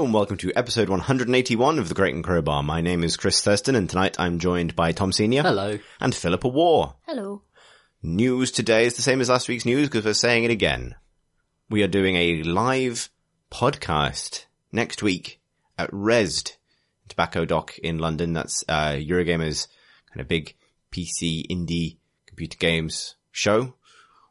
Hello and welcome to episode 181 of The Crate and Crowbar. My name is Chris Thursten and tonight I'm joined by Tom Senior Hello. and Philippa Warr. Hello. News today is the same as last week's news because we're saying it again. We are doing a live podcast next week at Rezzed Tobacco Dock in London. That's uh, Eurogamer's kind of big PC indie computer games show.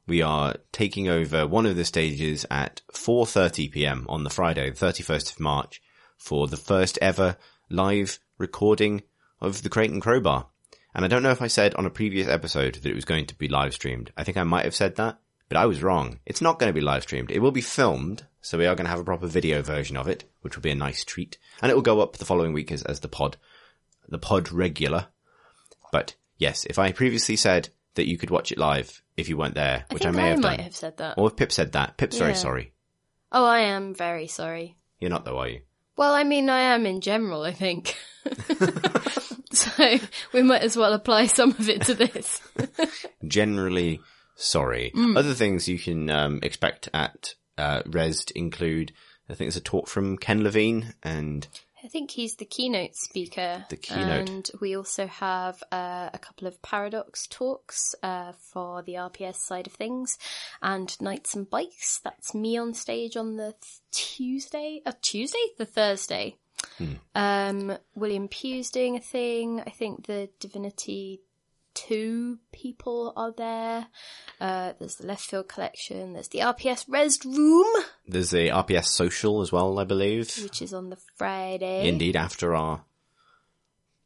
We are taking over one of the stages at 4:30 p.m. on the Friday, the 31st of March, for the first ever live recording of the Crate and Crowbar. And I don't know if I said on a previous episode that it was going to be live streamed. I think I might have said that, but I was wrong. It's not going to be live streamed. It will be filmed, so we are going to have a proper video version of it, which will be a nice treat. And it will go up the following week as, as the pod, the pod regular. But yes, if I previously said that you could watch it live if you weren't there, I which I may have might done. have said that. Or if Pip said that, Pip's very Yeah. sorry. Oh, I am very sorry. You're not though, are you? Well, I mean, I am in general, I think. so we might as well apply some of it to this. generally sorry. Mm. Other things you can um, expect at uh, Rezzed include, I think there's a talk from Ken Levine and I think he's the keynote speaker. The keynote. And we also have uh, a couple of Paradox talks uh, for the RPS side of things. And Knights and Bikes, that's me on stage on the th- Tuesday, uh, Tuesday? The Thursday. Hmm. Um, William Pugh's doing a thing. I think the Divinity 2 people are there. Uh, there's the Left Field Collection. There's the RPS Rezzed Room, there's the RPS social as well, I believe. which is on the Friday. Indeed, after our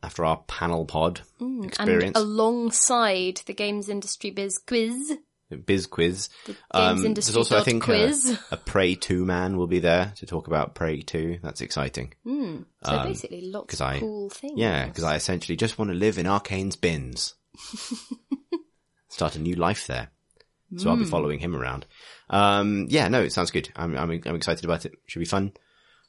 after our panel pod And experience, alongside the games industry biz quiz, biz quiz. games Um, industry there's also, I think, quiz. A, a Prey 2 man will be there to talk about Prey 2. That's exciting. so basically, lots of I- cool things. Yeah, because I essentially just want to live in Arkane's bins. Start a new life there. So I'll be following him around. Um, yeah, no, it sounds good. I'm, I'm, I'm excited about it. Should be fun.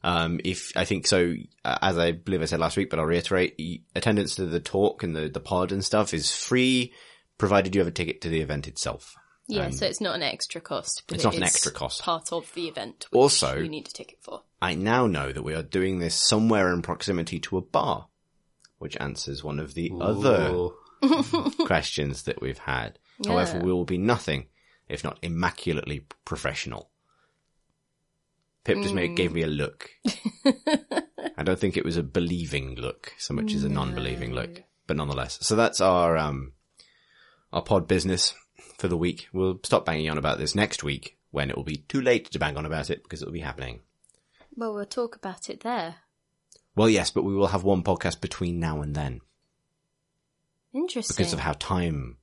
Um, if I think so, uh, as I believe I said last week, but I'll reiterate, attendance to the talk and the, the pod and stuff is free, provided you have a ticket to the event itself. yeah. so it's not an extra cost. But It's it not an extra cost. Part of the event. Which Also- you need a ticket for. I now know that we are doing this somewhere in proximity to a bar, which answers one of the other Ooh. questions that we've had. However, we will be nothing if not immaculately professional. Pip just made, gave me a look. I don't think it was a believing look so much as a non-believing look, but nonetheless. So that's our, um, our pod business for the week. We'll stop banging on about this next week when it will be too late to bang on about it because it will be happening. Well, we'll talk about it there. Well, yes, but we will have one podcast between now and then Interesting. because of how time,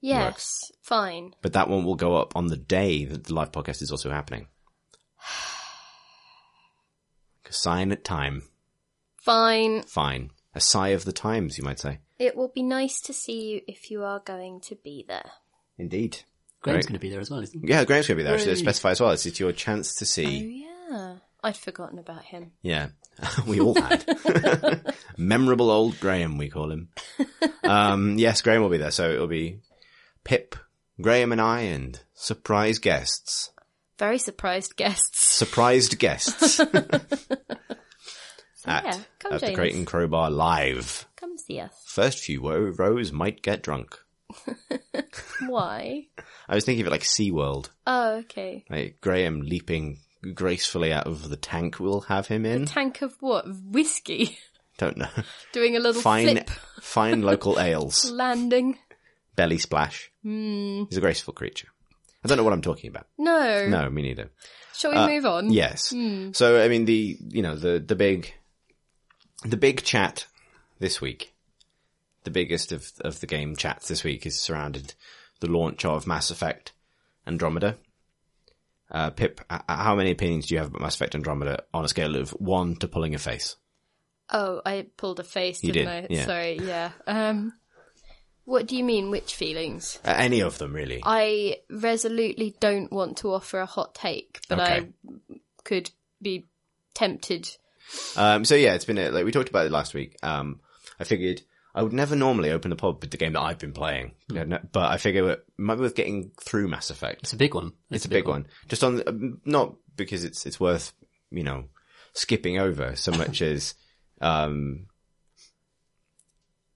yes, fine. but that one will go up on the day that the live podcast is also happening. A sign at time. Fine. Fine. A sigh of the times, you might say. It will be nice to see you if you are going to be there. Indeed. Graham's Great. going to be there as well, isn't he? Yeah, Graham's going to be there. Should I specify as well? It's, it's your chance to see. Oh yeah, I'd forgotten about him. Yeah. we all had. Memorable old Graham, we call him. Um, yes, Graham will be there. So it'll be Pip, Graham and I and surprise guests. Very surprised guests. Surprised guests at, yeah, come at the us. Crowbar live. Come see us. First few rows might get drunk. Why? I was thinking of it like SeaWorld. Oh, okay. Like Graham leaping gracefully out of the tank we'll have him in. Tank of what? Whiskey. Don't know. Doing a little Fine, flip fine local ales. landing. Belly splash. Hmm. He's a graceful creature. I don't know what I'm talking about. No. No, me neither. Shall we Uh, move on? Yes. So, I mean, the, you know, the, the big, the big chat this week, the biggest of, of the game chats this week is surrounded the launch of Mass Effect Andromeda. Uh, Pip, how many opinions do you have about Mass Effect Andromeda on a scale of one to pulling a face? Oh, I pulled a face, You didn't did, I? yeah. Sorry, yeah. Um, what do you mean, which feelings? Uh, any of them, really. I resolutely don't want to offer a hot take, but Okay. I could be tempted. Um, so yeah, it's been a, like we talked about it last week. Um, I figured I would never normally open the pod with the game that I've been playing, know, but I figure it might be worth getting through Mass Effect. It's a big one. It's a big one. Just on, um, not because it's, it's worth, you know, skipping over so much as, um,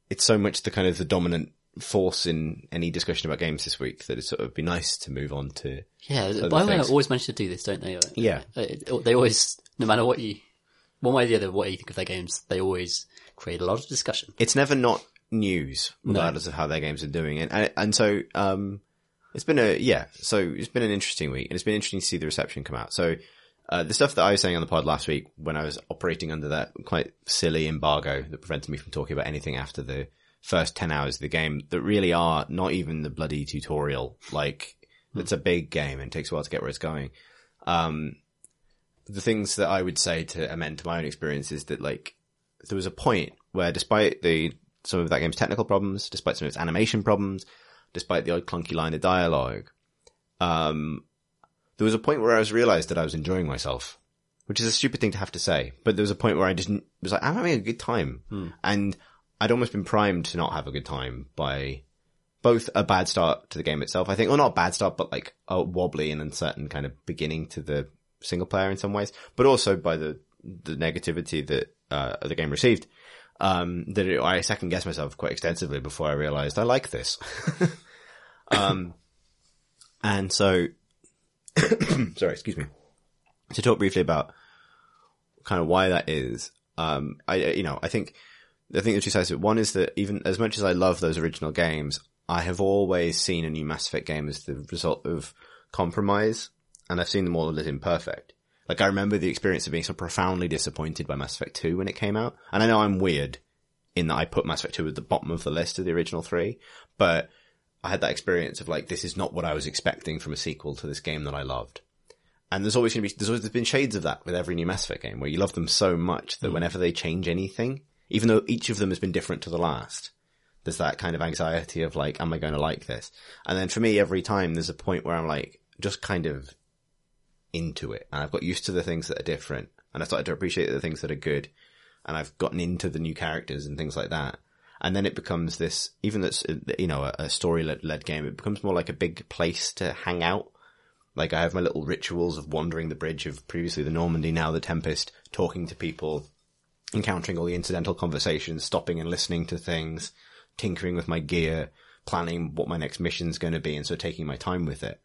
it's so much the kind of the dominant force in any discussion about games this week that it sort of be nice to move on to. Yeah, BioWare always manage to do this, don't they? Yeah. Uh, They always, no matter what you, one way or the other, what you think of their games, they always create a lot of discussion. It's never not news, regardless of how their games are doing. And, and, and so, um, it's been a, yeah, so it's been an interesting week and it's been interesting to see the reception come out. So, uh, the stuff that I was saying on the pod last week when I was operating under that quite silly embargo that prevented me from talking about anything after the first 10 hours of the game that really are not even the bloody tutorial. Like, it's a big game and it takes a while to get where it's going. Um, the things that I would say to amend to my own experience is that like, there was a point where despite the, some of that game's technical problems, despite some of its animation problems, despite the odd clunky line of dialogue, um, there was a point where I was realized that I was enjoying myself, which is a stupid thing to have to say, but there was a point where I just was like, I'm having a good time. And I'd almost been primed to not have a good time by both a bad start to the game itself, I think, or not a bad start, but like a wobbly and uncertain kind of beginning to the single player in some ways, but also by the, the negativity that, uh, the game received. Um, that it, I second guessed myself quite extensively before I realized I like this. um, and so, sorry, excuse me. To talk briefly about kind of why that is, um, I, you know, I think, I think there's two sides to it. One is that even as much as I love those original games, I have always seen a new Mass Effect game as the result of compromise, and I've seen them all as imperfect. Like I remember the experience of being so profoundly disappointed by Mass Effect 2 when it came out, and I know I'm weird in that I put Mass Effect 2 at the bottom of the list of the original three, but I had that experience of like, this is not what I was expecting from a sequel to this game that I loved. And there's always going to be, there's always there's been shades of that with every new Mass Effect game where you love them so much that mm. whenever they change anything, even though each of them has been different to the last, there's that kind of anxiety of like, am I going to like this? And then for me, every time there's a point where I'm like, just kind of into it. And I've got used to the things that are different and I started to appreciate the things that are good. And I've gotten into the new characters and things like that. And then it becomes this, even that's, you know, a, a story led game, it becomes more like a big place to hang out. Like I have my little rituals of wandering the bridge of previously the Normandy, now the Tempest, talking to people, encountering all the incidental conversations, stopping and listening to things, tinkering with my gear, planning what my next mission's going to be, and so taking my time with it.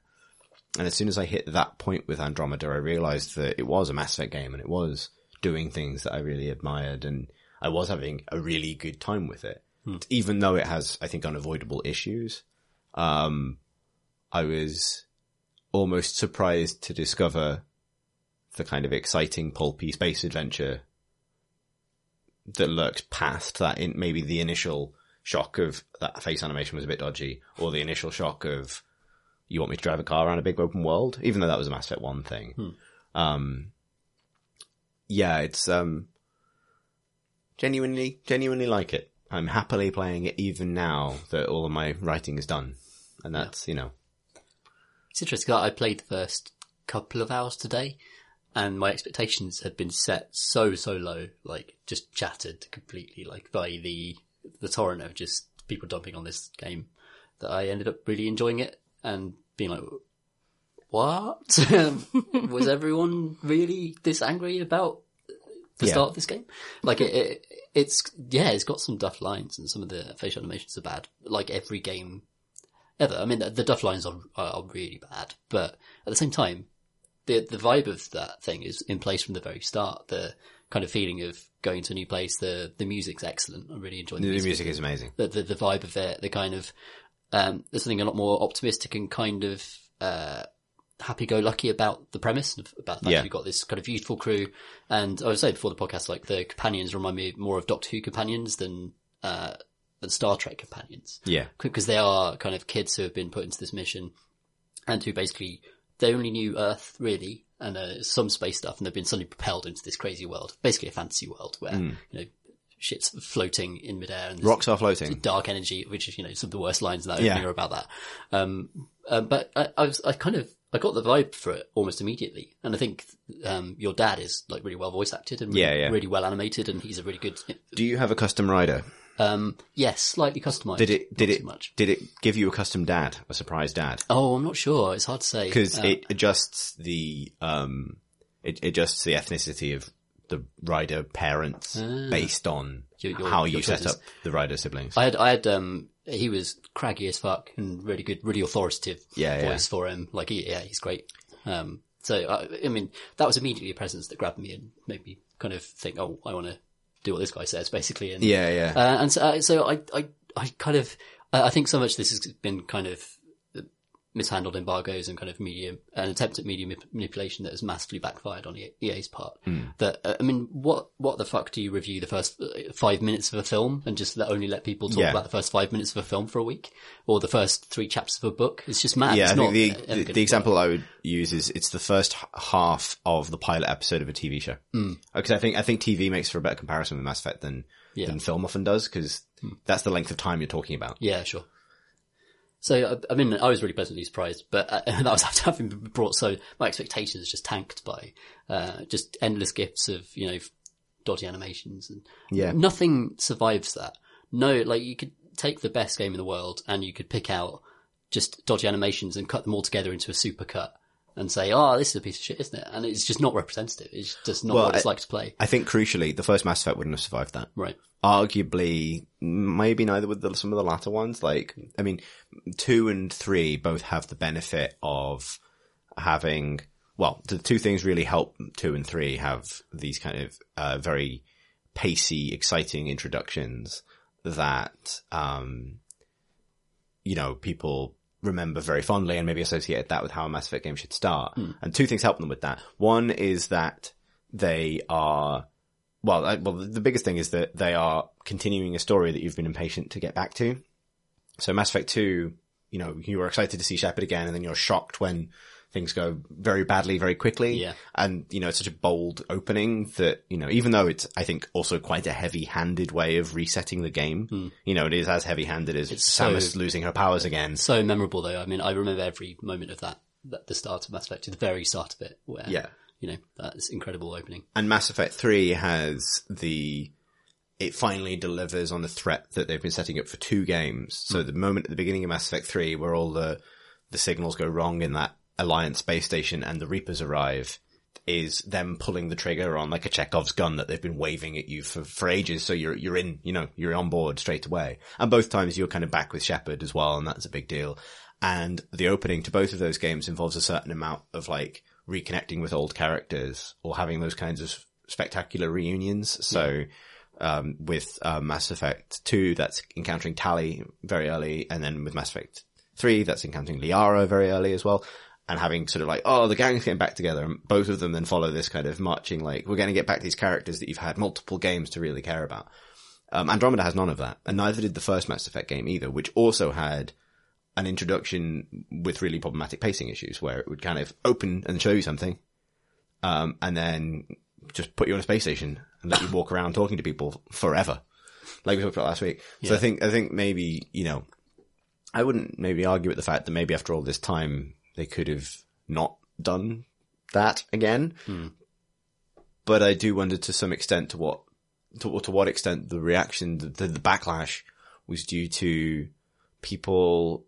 And as soon as I hit that point with Andromeda, I realized that it was a Mass Effect game and it was doing things that I really admired and I was having a really good time with it. Even though it has, I think, unavoidable issues. Um, I was almost surprised to discover the kind of exciting pulpy space adventure that lurks past that in maybe the initial shock of that face animation was a bit dodgy or the initial shock of you want me to drive a car around a big open world, even though that was a Mass Effect 1 thing. Um, yeah, it's, um, genuinely, genuinely like it. I'm happily playing it even now that all of my writing is done. And that's, you know, It's interesting. I played the first couple of hours today, and my expectations had been set so so low, like just shattered completely, like by the the torrent of just people dumping on this game, that I ended up really enjoying it and being like, "What was everyone really this angry about?" The Yeah. start of this game, like it, it, it's yeah, it's got some duff lines and some of the facial animations are bad. Like every game ever. I mean, the, the duff lines are, are really bad, but at the same time, the the vibe of that thing is in place from the very start. The kind of feeling of going to a new place. The the music's excellent. I really enjoy the, the music. music is amazing. The, the the vibe of it. The kind of um, there's something a lot more optimistic and kind of uh, happy-go-lucky about the premise about the fact Yeah. that you've got this kind of youthful crew. And I was saying before the podcast, like the companions remind me more of Doctor Who companions than uh, than Star Trek companions Yeah. because they are kind of kids who have been put into this mission and who basically they only knew Earth really and uh, some space stuff, and they've been suddenly propelled into this crazy world, basically a fantasy world where you know shit's floating in midair and Rocks are floating. dark energy, which is you know some of the worst lines in that Yeah. opening are about that. Um, uh, but I, I was I kind of I got the vibe for it almost immediately, and I think um, your dad is like really well voice acted and really, Yeah, yeah. really well animated, and he's a really good. Do you have a custom Ryder? Um, yes, slightly customized. Did it, did it, much? did it give you a custom dad, a surprise dad? Oh, I'm not sure. It's hard to say Because Uh, it adjusts the, um, it adjusts the ethnicity of the Ryder parents based on Your- your- how your you set up the Ryder siblings. I had, I had, um, he was craggy as fuck and really good, really authoritative Yeah, yeah. voice for him. Like, he, yeah, he's great. Um, so, I, I mean, that was immediately a presence that grabbed me and made me kind of think, oh, I want to do what this guy says, basically. And, yeah, yeah. uh, and so, uh, so I, I, I kind of, I think so much this has been kind of mishandled embargoes and kind of media, an attempt at media manipulation that has massively backfired on EA's part. That, uh, I mean, what, what the fuck do you review the first uh, five minutes of a film and just only let people talk Yeah. about the first five minutes of a film for a week? Or the first three chapters of a book? It's just mad. yeah, It's I think the, the, the work. example I would use is it's the first half of the pilot episode of a TV show. Because I think I think TV makes for a better comparison with Mass Effect than Yeah. than film often does because that's the length of time you're talking about. Yeah, sure. So, I I mean, I was really pleasantly surprised, but uh, that was after having been brought so, my expectations just tanked by, uh, just endless gifts of, you know, dodgy animations and Yeah. nothing survives that. No, like you could take the best game in the world and you could pick out just dodgy animations and cut them all together into a super cut and say, oh, this is a piece of shit, isn't it? And it's just not representative. It's just not Well, what it's I- like to play. I think crucially, the first Mass Effect wouldn't have survived that. Right. Arguably, maybe neither with the, some of the latter ones. Like, I mean, two and three both have the benefit of having, well, the two things really help two and three have these kind of, uh, very pacey, exciting introductions that, um, you know, people remember very fondly and maybe associate that with how a Mass Effect game should start. Hmm. And two things help them with that. One is that they are, well, I, well, the biggest thing is that they are continuing a story that you've been impatient to get back to. So Mass Effect 2, you know, you were excited to see Shepard again and then you're shocked when things go very badly very quickly. Yeah. And, you know, it's such a bold opening that, you know, even though it's, I think, also quite a heavy handed way of resetting the game, hmm. you know, it is as heavy handed as Samus so- losing her powers again. So memorable though. I mean, I remember every moment of that, that the start of Mass Effect, to the very start of it, where, Yeah. you know, that's incredible opening. And Mass Effect 3 has the, it finally delivers on the threat that they've been setting up for two games. So hmm. the moment at the beginning of Mass Effect 3 where all the, the signals go wrong in that Alliance space station and the Reapers arrive is them pulling the trigger on like a Chekhov's gun that they've been waving at you for, for ages. So you're, you're in, you know, you're on board straight away. And both times you're kind of back with Shepard as well. And that's a big deal. And the opening to both of those games involves a certain amount of like reconnecting with old characters or having those kinds of spectacular reunions. So, um, with, uh, Mass Effect 2, that's encountering Tali very early. And then with Mass Effect 3, that's encountering Liara very early as well. And having sort of like, oh, the gang's getting back together. And both of them then follow this kind of marching, like, we're going to get back these characters that you've had multiple games to really care about. Um, Andromeda has none of that. And neither did the first Mass Effect game either, which also had an introduction with really problematic pacing issues where it would kind of open and show you something. Um, and then just put you on a space station and let you walk around talking to people forever. Like we talked about last week. So I think, I think maybe, you know, I wouldn't maybe argue with the fact that maybe after all this time, they could have not done that again. But I do wonder to some extent to what, to, to what extent the reaction, the, the backlash was due to people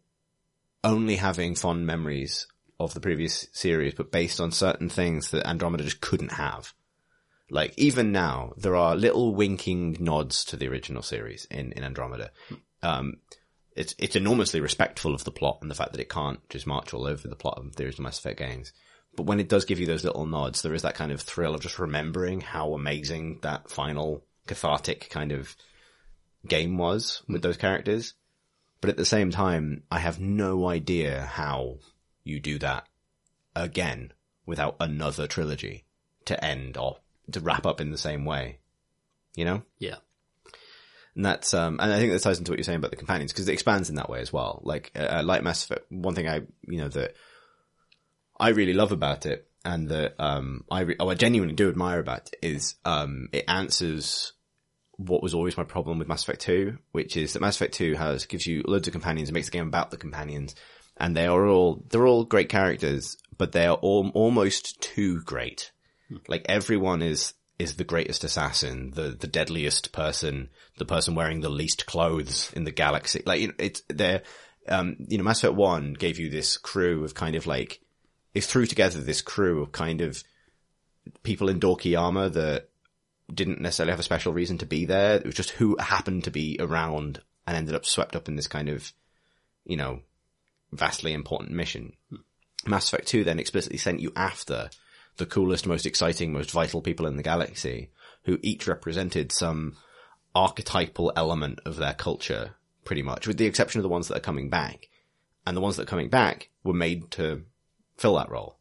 only having fond memories of the previous series, but based on certain things that Andromeda just couldn't have. Like even now, there are little winking nods to the original series in, in Andromeda. Um, it's, it's enormously respectful of the plot and the fact that it can't just march all over the plot of the original Mass Effect games. But when it does give you those little nods, there is that kind of thrill of just remembering how amazing that final cathartic kind of game was with those characters. But at the same time, I have no idea how you do that again without another trilogy to end or to wrap up in the same way. You know? Yeah. And that's, um, and I think that ties into what you're saying about the companions because it expands in that way as well. Like, uh, like Mass Effect, one thing I, you know, that I really love about it and that, um, I, re- oh, I genuinely do admire about it is, um, it answers what was always my problem with Mass Effect 2, which is that Mass Effect 2 has, gives you loads of companions, it makes the game about the companions, and they are all, they're all great characters, but they are all almost too great. Like everyone is, is the greatest assassin, the, the deadliest person, the person wearing the least clothes in the galaxy. Like, it's, they're, um, you know, Mass Effect 1 gave you this crew of kind of like, it threw together this crew of kind of people in dorky armor that didn't necessarily have a special reason to be there. It was just who happened to be around and ended up swept up in this kind of, you know, vastly important mission. Mass Effect 2 then explicitly sent you after the coolest, most exciting, most vital people in the galaxy, who each represented some archetypal element of their culture, pretty much, with the exception of the ones that are coming back. And the ones that are coming back were made to fill that role.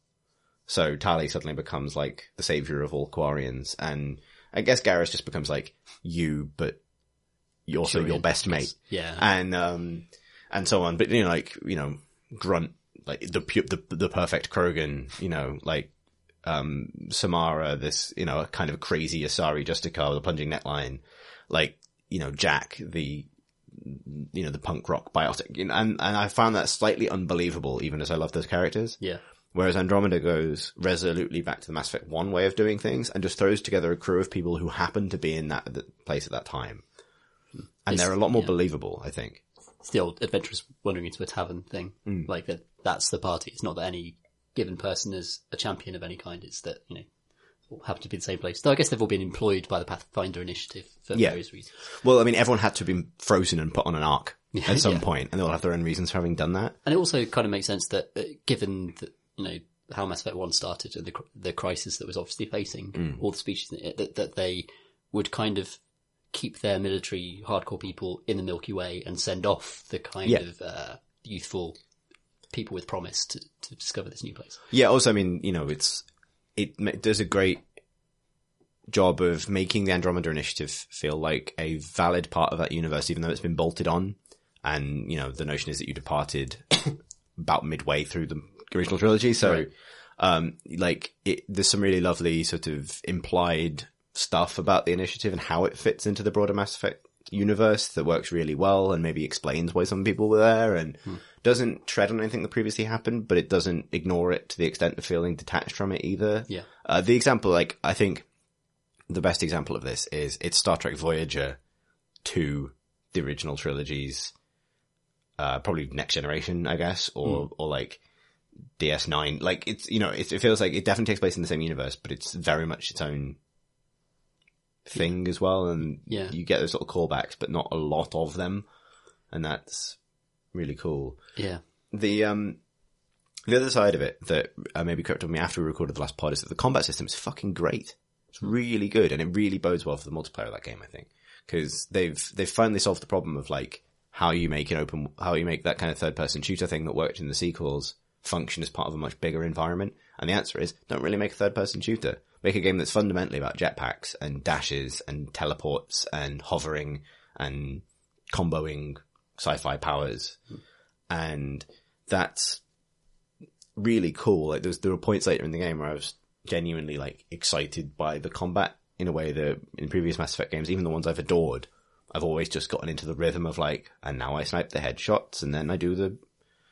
So Tali suddenly becomes like the savior of all Quarians, and I guess Garrus just becomes like you, but you're also your best mate Yeah. and um and so on. But you know, like you know, Grunt, like the the the perfect Krogan, you know, like um Samara, this you know, kind of crazy Asari Justicar with a plunging neckline, like you know, Jack, the you know the punk rock biotic, you know, and and I found that slightly unbelievable, even as I love those characters. yeah. Whereas Andromeda goes resolutely back to the Mass Effect 1 way of doing things and just throws together a crew of people who happen to be in that place at that time. And It's- they're a lot more yeah. believable, I think. It's the old adventurers wandering into a tavern thing. Mm. Like that, that's the party. It's not that any given person as a champion of any kind. It's that, you know, all happen to be the same place. Though I guess they've all been employed by the Pathfinder Initiative for Yeah. various reasons. Well, I mean, everyone had to have been frozen and put on an ark at some Yeah. point, and they'll have their own reasons for having done that. And it also kind of makes sense that, uh, given that, you know, how Mass Effect 1 started and the, the crisis that was obviously facing Mm. all the species that, that they would kind of keep their military hardcore people in the Milky Way and send off the kind of, uh, youthful people with promise to, to discover this new place. Yeah, also, I mean, you know, it's, it does a great job of making the Andromeda Initiative feel like a valid part of that universe, even though it's been bolted on. And, you know, the notion is that you departed about midway through the original trilogy. So, Right. um, like, it, there's some really lovely sort of implied stuff about the initiative and how it fits into the broader Mass Effect universe that works really well and maybe explains why some people were there and doesn't tread on anything that previously happened, but it doesn't ignore it to the extent of feeling detached from it either. Yeah. Uh, the example, like, I think the best example of this is it's Star Trek Voyager to the original trilogies, uh, probably Next Generation, I guess, or, or like DS9. Like, it's, you know, it, it feels like it definitely takes place in the same universe, but it's very much its own thing as well. And Yeah. you get those sort of callbacks, but not a lot of them. And that's really cool Yeah. the um the other side of it that uh, maybe crept on me after we recorded the last pod is that the combat system is fucking great. It's really good, and it really bodes well for the multiplayer of that game. I think because they've they've finally solved the problem of like how you make an open how you make that kind of third person shooter thing that worked in the sequels function as part of a much bigger environment. And the answer is don't really make a third person shooter. Make a game that's fundamentally about jetpacks and dashes and teleports and hovering and comboing sci-fi powers and that's really cool. Like there's there were points later in the game where I was genuinely like excited by the combat in a way that in previous Mass Effect games, even the ones I've adored, I've always just gotten into the rhythm of like, and now I snipe the headshots, and then I do the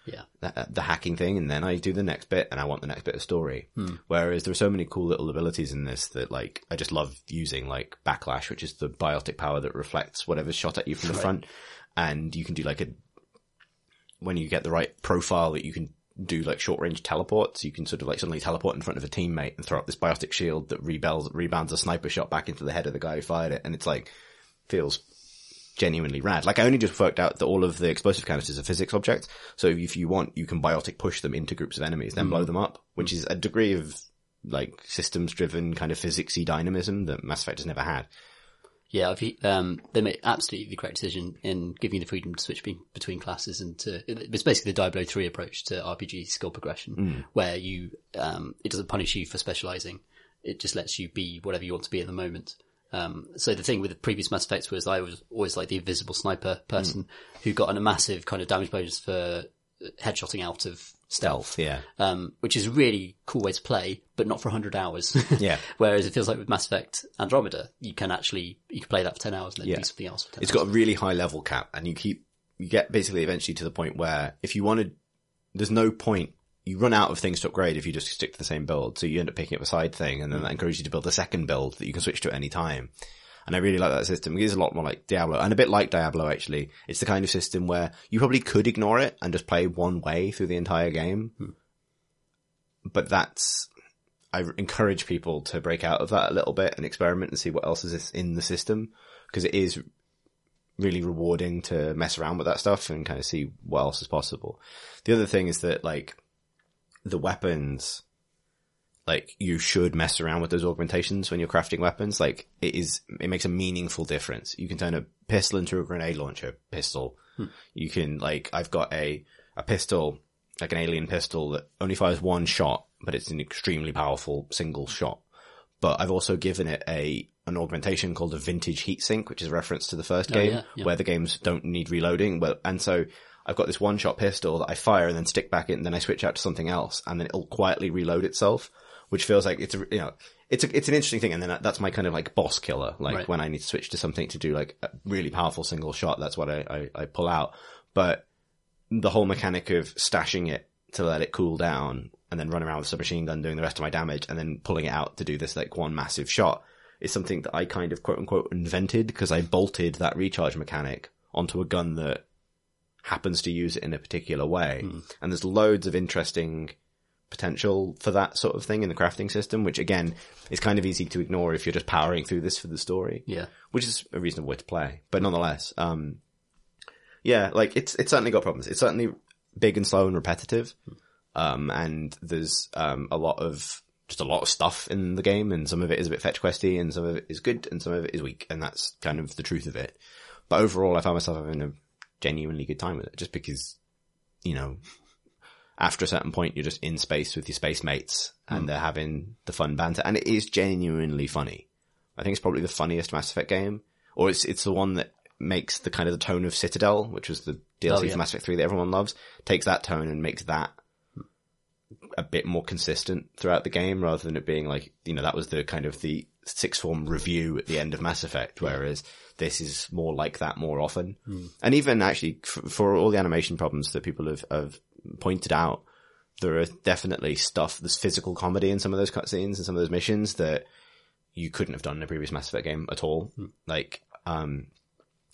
Yeah. the, uh, the hacking thing, and then I do the next bit, and I want the next bit of story. Hmm. Whereas there are so many cool little abilities in this that like I just love using, like backlash, which is the biotic power that reflects whatever's shot at you from the Right. front, and you can do like a when you get the right profile that you can do like short range teleports, you can sort of like suddenly teleport in front of a teammate and throw up this biotic shield that rebels, rebounds a sniper shot back into the head of the guy who fired it. And it's like, feels genuinely rad. Like I only just worked out that all of the explosive canisters are physics objects. So if you want, you can biotic push them into groups of enemies, then blow mm-hmm. them up, which is a degree of like systems driven kind of physicsy dynamism that Mass Effect has never had. Yeah, um, they made absolutely the correct decision in giving you the freedom to switch be- between classes and to, it's basically the Diablo 3 approach to RPG skill progression, where you, um, it doesn't punish you for specializing. It just lets you be whatever you want to be at the moment. Um, so the thing with the previous Mass Effects was I was always like the invisible sniper person who got a massive kind of damage bonus for headshotting out of stealth. Yeah. Um, which is a really cool way to play, but not for 100 hours. Yeah. Whereas it feels like with Mass Effect Andromeda, you can actually, you can play that for 10 hours and then Yeah. do something else for 10 It's hours. got a really high level cap and you keep, you get basically eventually to the point where if you wanted, there's no point, you run out of things to upgrade if you just stick to the same build. So you end up picking up a side thing and then that encourages you to build a second build that you can switch to at any time. And I really like that system. It is a lot more like Diablo and a bit like Diablo actually. It's the kind of system where you probably could ignore it and just play one way through the entire game. Hmm. But that's, I encourage people to break out of that a little bit and experiment and see what else is in the system because it is really rewarding to mess around with that stuff and kind of see what else is possible. The other thing is that like the weapons, like you should mess around with those augmentations when you're crafting weapons. Like it is, it makes a meaningful difference. You can turn a pistol into a grenade launcher pistol. Hmm. You can like, I've got a, a pistol, like an alien pistol that only fires one shot, but it's an extremely powerful single shot. But I've also given it a, an augmentation called a vintage heatsink, which is a reference to the first oh, game yeah, yeah. where the games don't need reloading. Well, and so I've got this one shot pistol that I fire and then stick back in and then I switch out to something else and then it'll quietly reload itself, which feels like it's a, you know, it's a, it's an interesting thing. And then that's my kind of like boss killer. Like Right. when I need to switch to something to do like a really powerful single shot, that's what I, I, I pull out. But the whole mechanic of stashing it to let it cool down and then run around with a submachine gun doing the rest of my damage and then pulling it out to do this like one massive shot is something that I kind of quote unquote invented because I bolted that recharge mechanic onto a gun that happens to use it in a particular way. Hmm. And there's loads of interesting potential for that sort of thing in the crafting system, which again is kind of easy to ignore if you're just powering through this for the story Yeah. which is a reasonable way to play. But nonetheless, um, yeah, like it's it's certainly got problems. It's certainly big and slow and repetitive, um, and there's um, a lot of just a lot of stuff in the game, and some of it is a bit fetch questy, and some of it is good, and some of it is weak, and that's kind of the truth of it. But overall, I found myself having a genuinely good time with it, just because, you know, after a certain point, you're just in space with your space mates, and hmm. they're having the fun banter, and it is genuinely funny. I think it's probably the funniest Mass Effect game, or it's it's the one that makes the kind of the tone of Citadel, which was the DLC Oh, yeah. for Mass Effect Three that everyone loves, takes that tone and makes that a bit more consistent throughout the game, rather than it being like you know that was the kind of the sixth form review at the end of Mass Effect, whereas this is more like that more often, hmm. and even actually f- for all the animation problems that people have, have pointed out. There are definitely stuff, there's physical comedy in some of those cutscenes and some of those missions that you couldn't have done in a previous Mass Effect game at all. Like, um,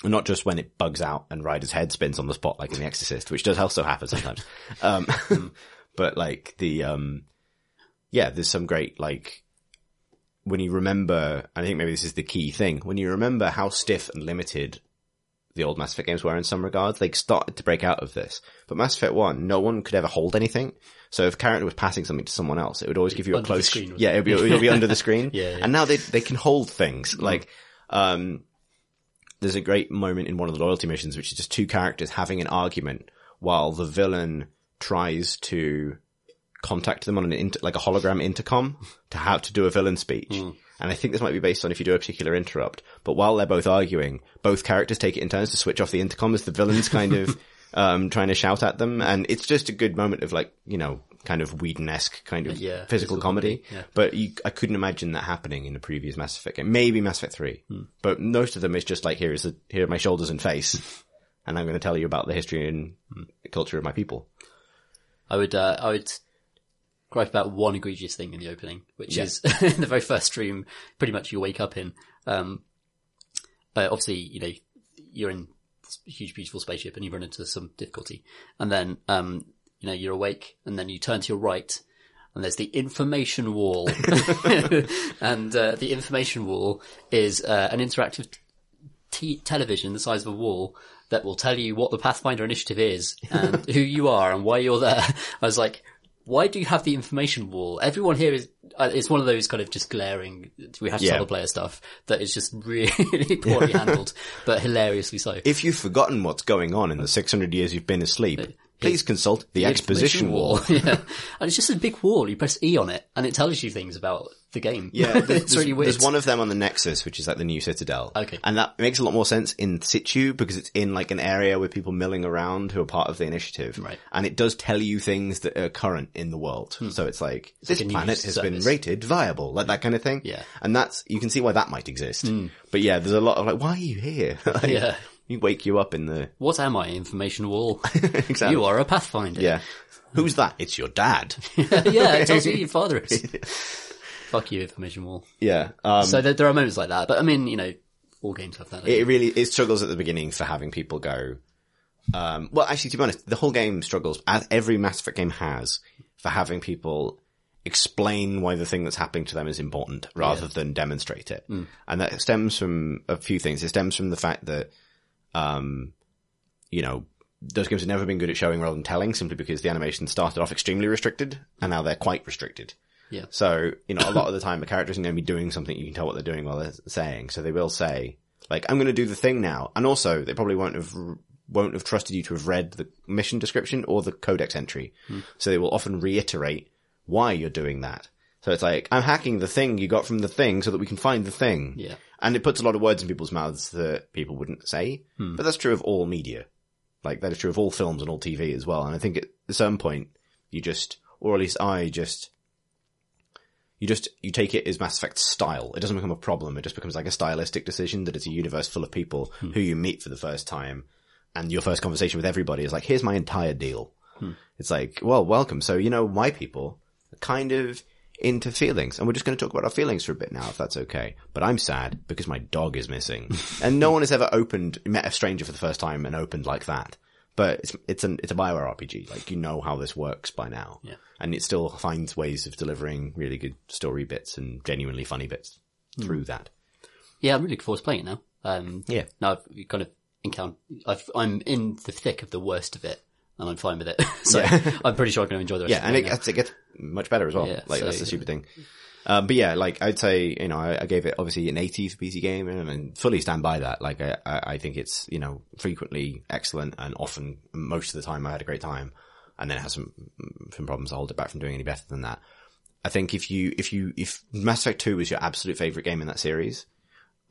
not just when it bugs out and Ryder's head spins on the spot, like in The Exorcist, which does also happen sometimes. um, but like the, um, yeah, there's some great, like, when you remember, I think maybe this is the key thing, when you remember how stiff and limited the old Mass Effect games were in some regards, they started to break out of this. But Mass Effect 1, no one could ever hold anything. So if a character was passing something to someone else, it would always give you a Under close, screen, yeah, it? it would be, it would be under the screen. Yeah, yeah. And now they, they can hold things. Like, um, there's a great moment in one of the loyalty missions, which is just two characters having an argument while the villain tries to contact them on an inter- like a hologram intercom to how to do a villain speech. And I think this might be based on if you do a particular interrupt. But while they're both arguing, both characters take it in turns to switch off the intercom as the villain's kind of um, trying to shout at them. And it's just a good moment of like, you know, kind of Whedon-esque kind of Yeah, physical, physical comedy. yeah. But you, I couldn't imagine that happening in the previous Mass Effect game. Maybe Mass Effect 3. Hmm. But most of them is just like, here is the, here are my shoulders and face. and I'm going to tell you about the history and culture of my people. I would, uh, I would gripe about one egregious thing in the opening, which Yeah. is in the very first stream, pretty much you wake up in. Um, uh, obviously, you know, you're in this huge, beautiful spaceship and you run into some difficulty. And then, um, you know, you're awake and then you turn to your right and there's the information wall. and, uh, the information wall is, uh, an interactive t- television the size of a wall that will tell you what the Pathfinder initiative is and who you are and why you're there. I was like, why do you have the information wall? Everyone here is, uh, it's one of those kind of just glaring, we have to Yeah. other player stuff that is just really poorly handled, but hilariously so. If you've forgotten what's going on in the 600 years you've been asleep, please consult the, exposition wall. yeah. And it's just a big wall. You press E on it and it tells you things about the game. Yeah, there's, it's really weird. There's one of them on the Nexus, which is like the new Citadel. Okay. And that makes a lot more sense in situ because it's in like an area with people milling around who are part of the initiative. Right. And it does tell you things that are current in the world. So it's like, this like planet has been rated viable, like that kind of thing. Yeah. Hmm. And that's, you can see why that might exist. But yeah, there's a lot of like, why are you here? Like, Yeah. You wake you up in the, What am I? Information wall. exactly. You are a Pathfinder. Yeah. Who's that? It's your dad. yeah, it tells you who your father is. Fuck you, information wall. yeah. Um, So there, there are moments like that, but I mean, you know, all games have that. it really it struggles at the beginning for having people go. Um, well, actually, to be honest, the whole game struggles as every Mass Effect game has for having people explain why the thing that's happening to them is important rather than demonstrate it. And that stems from a few things. It stems from the fact that, um, you know, those games have never been good at showing rather than telling simply because the animation started off extremely restricted and now they're quite restricted. Yeah. So, you know, a lot of the time a character isn't going to be doing something you can tell what they're doing while they're saying. So they will say, like, I'm going to do the thing now. And also, they probably won't have, won't have trusted you to have read the mission description or the codex entry. So they will often reiterate why you're doing that. So it's like, I'm hacking the thing you got from the thing so that we can find the thing. Yeah. And it puts a lot of words in people's mouths that people wouldn't say. Hmm. But that's true of all media. Like, that is true of all films and all TV as well. And I think at some point, you just, or at least I just, you just, you take it as Mass Effect style. It doesn't become a problem. It just becomes like a stylistic decision that it's a universe full of people hmm. who you meet for the first time. And your first conversation with everybody is like, here's my entire deal. Hmm. It's like, well, welcome. So, you know, my people are kind of into feelings. And we're just going to talk about our feelings for a bit now, if that's okay. But I'm sad because my dog is missing. and no one has ever opened, met a stranger for the first time and opened like that. But it's, it's an, it's a Bioware RPG. Like, you know how this works by now. Yeah. And it still finds ways of delivering really good story bits and genuinely funny bits through that. Yeah, I'm really looking forward to playing it now. Um, Yeah. Now I've kind of encountered, I've, I'm in the thick of the worst of it, and I'm fine with it. so I'm pretty sure I'm going to enjoy the rest Yeah, of and it. gets, it gets much better as well. Yeah, like so- that's the stupid thing. Um, but yeah, like I'd say, you know, I, I gave it obviously an 80 for PC game and I fully stand by that. Like I, I, I think it's, you know, frequently excellent and often, most of the time I had a great time and then it has some, some problems to hold it back from doing any better than that. I think if you, if you, if Mass Effect 2 was your absolute favorite game in that series,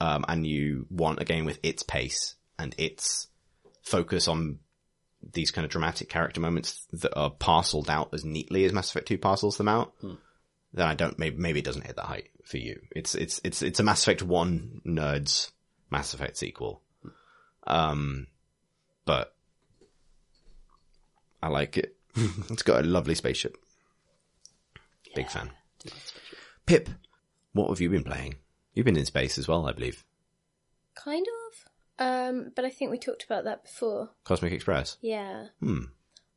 um, and you want a game with its pace and its focus on these kind of dramatic character moments that are parceled out as neatly as Mass Effect 2 parcels them out, then I don't, maybe, maybe it doesn't hit that height for you. It's, it's, it's, it's a Mass Effect 1 nerds Mass Effect sequel. Um, but I like it. it's got a lovely spaceship. Big fan. Pip, what have you been playing? You've been in space as well, I believe. Kind of. Um, but I think we talked about that before. Cosmic Express. Yeah. Hmm.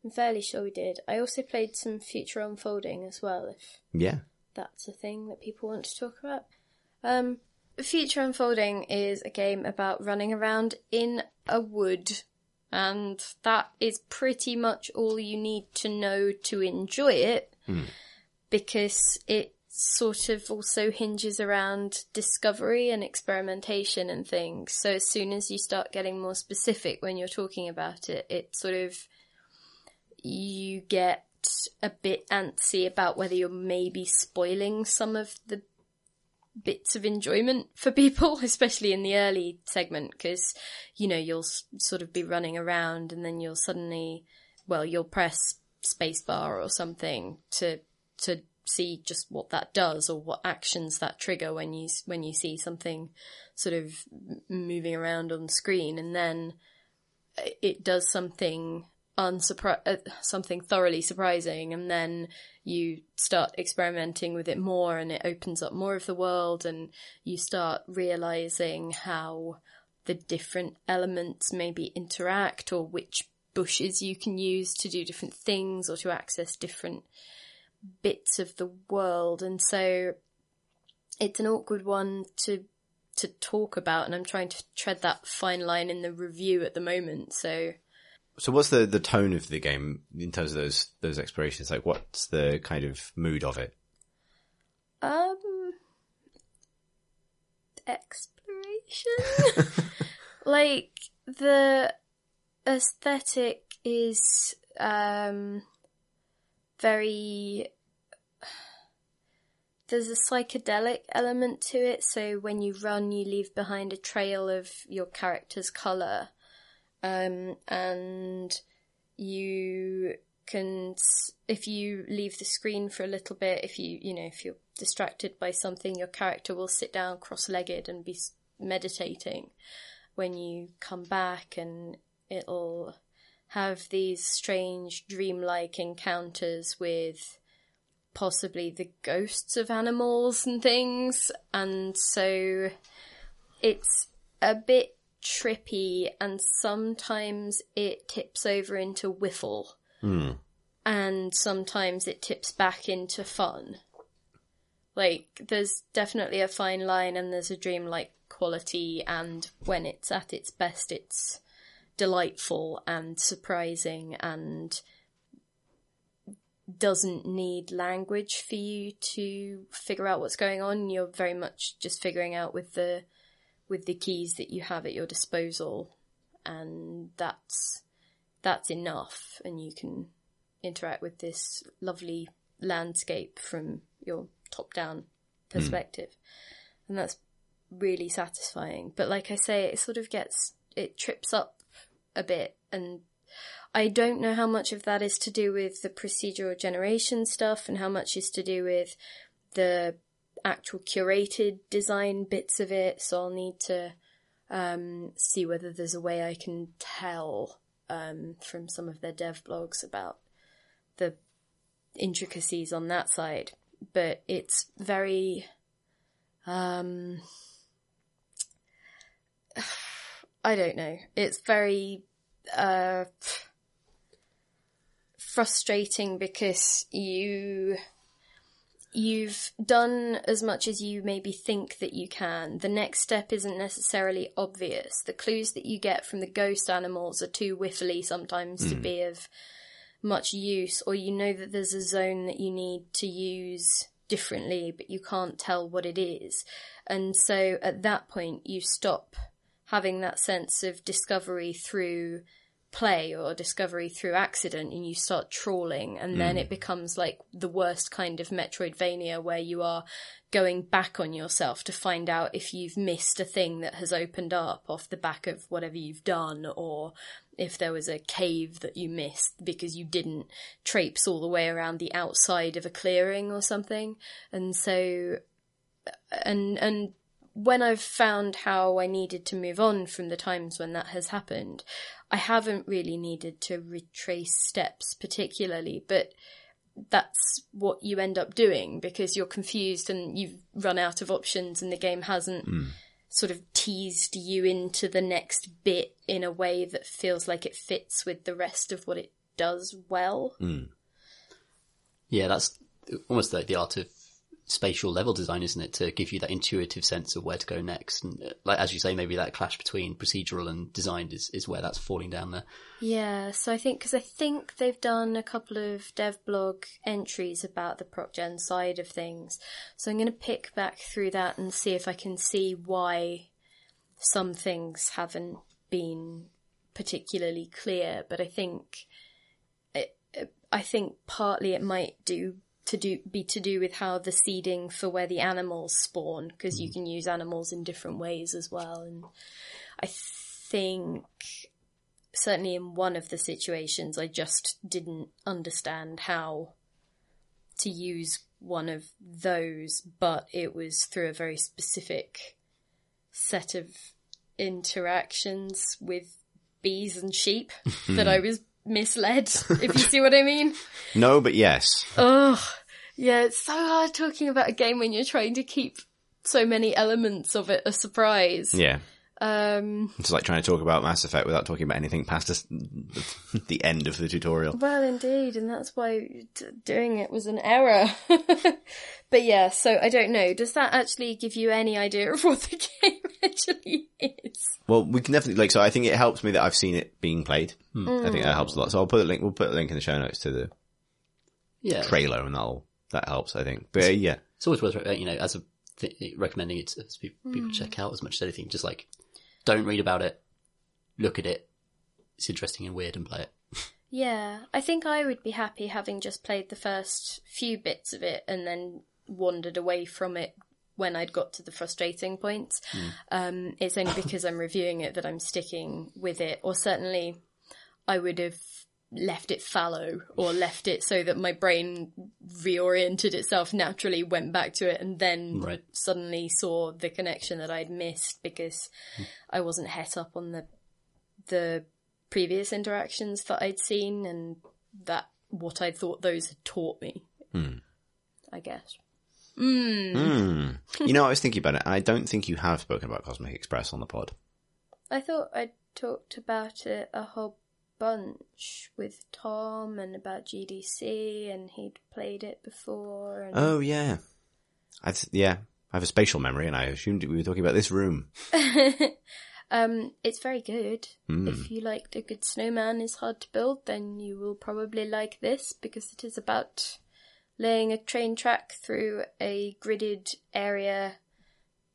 I'm fairly sure we did. I also played some Future Unfolding as well, if Yeah. that's a thing that people want to talk about. Um, Future Unfolding is a game about running around in a wood, and that is pretty much all you need to know to enjoy it, because it sort of also hinges around discovery and experimentation and things. So as soon as you start getting more specific when you're talking about it, it sort of you get a bit antsy about whether you're maybe spoiling some of the bits of enjoyment for people, especially in the early segment, because, you know, you'll s- sort of be running around and then you'll suddenly, well, you'll press spacebar or something to, to see just what that does or what actions that trigger when you, when you see something sort of moving around on screen. And then it does something unsurpri- uh, something thoroughly surprising. And then you start experimenting with it more and it opens up more of the world and you start realizing how the different elements maybe interact or which bushes you can use to do different things or to access different bits of the world and so it's an awkward one to to talk about and I'm trying to tread that fine line in the review at the moment so So what's the, the tone of the game in terms of those, those explorations? Like what's the kind of mood of it? Um, exploration. like the aesthetic is um very. There's a psychedelic element to it, so when you run, you leave behind a trail of your character's color, um, and you can if you leave the screen for a little bit if you you know if you're distracted by something your character will sit down cross-legged and be meditating. When you come back and it'll have these strange dreamlike encounters with possibly the ghosts of animals and things and so it's a bit trippy and sometimes it tips over into whiffle hmm. and sometimes it tips back into fun. Like, there's definitely a fine line and there's a dreamlike quality, and when it's at its best, it's delightful and surprising and doesn't need language for you to figure out what's going on. You're very much just figuring out with the with the keys that you have at your disposal, and that's that's enough, and you can interact with this lovely landscape from your top down hmm. perspective, and that's really satisfying. But like I say, it sort of gets it trips up a bit and I don't know how much of that is to do with the procedural generation stuff and how much is to do with the actual curated design bits of it. So I'll need to um, see whether there's a way I can tell um, from some of their dev blogs about the intricacies on that side. But it's very. Um, I don't know. It's very uh, frustrating because you you've done as much as you maybe think that you can. The next step isn't necessarily obvious. The clues that you get from the ghost animals are too whiffly sometimes to hmm. be of much use, or you know that there's a zone that you need to use differently, but you can't tell what it is. And so at that point, you stop having that sense of discovery through play or discovery through accident and you start trawling and then it mm. becomes like the worst kind of metroidvania where you are going back on yourself to find out if you've missed a thing that has opened up off the back of whatever you've done or if there was a cave that you missed because you didn't traipse all the way around the outside of a clearing or something. And so and and when I've found how I needed to move on from the times when that has happened, I haven't really needed to retrace steps particularly, but that's what you end up doing because you're confused and you've run out of options and the game hasn't hmm. sort of teased you into the next bit in a way that feels like it fits with the rest of what it does well. Hmm. Yeah, that's almost like the art of spatial level design, isn't it? To give you that intuitive sense of where to go next. And uh, like, as you say, maybe that clash between procedural and designed is, is where that's falling down there. Yeah, so I think because I think they've done a couple of dev blog entries about the ProcGen side of things, so I'm going to pick back through that and see if I can see why some things haven't been particularly clear. But I think, it, I think partly it might do to do be to do with how the seeding for where the animals spawn because you mm. can use animals in different ways as well, and I think certainly in one of the situations, I just didn't understand how to use one of those, but it was through a very specific set of interactions with bees and sheep that I was misled, if you see what I mean. No, but yes. Ugh. Yeah, it's so hard talking about a game when you're trying to keep so many elements of it a surprise. Yeah. Um, It's like trying to talk about Mass Effect without talking about anything past us- the end of the tutorial. Well, indeed, and that's why d- doing it was an error. but yeah, so I don't know. Does that actually give you any idea of what the game actually is? Well, we can definitely like. So I think it helps me that I've seen it being played. I think that helps a lot. So I'll put a link. We'll put a link in the show notes to the Yeah. trailer, and that'll that helps. I think. But uh, yeah, It's always worth, uh, you know, as a th- recommending it to people to check out as much as anything. Just like, don't read about it, look at it. It's interesting and weird and play it. Yeah, I think I would be happy having just played the first few bits of it and then wandered away from it when I'd got to the frustrating points. Um, it's only because I'm reviewing it that I'm sticking with it, or certainly I would have left it fallow or left it so that my brain reoriented itself naturally, went back to it, and then Right. suddenly saw the connection that I'd missed because I wasn't het up on the the previous interactions that I'd seen and that what I thought those had taught me. I guess. Hmm. you know, I was thinking about it, and I don't think you have spoken about Cosmic Express on the pod. I thought I talked about it a whole bunch with Tom and about GDC, and he'd played it before. And Oh yeah, I th- yeah. I have a spatial memory, and I assumed we were talking about this room. um, it's very good. Hmm. If you liked A Good Snowman is Hard to Build, then you will probably like this because it is about laying a train track through a gridded area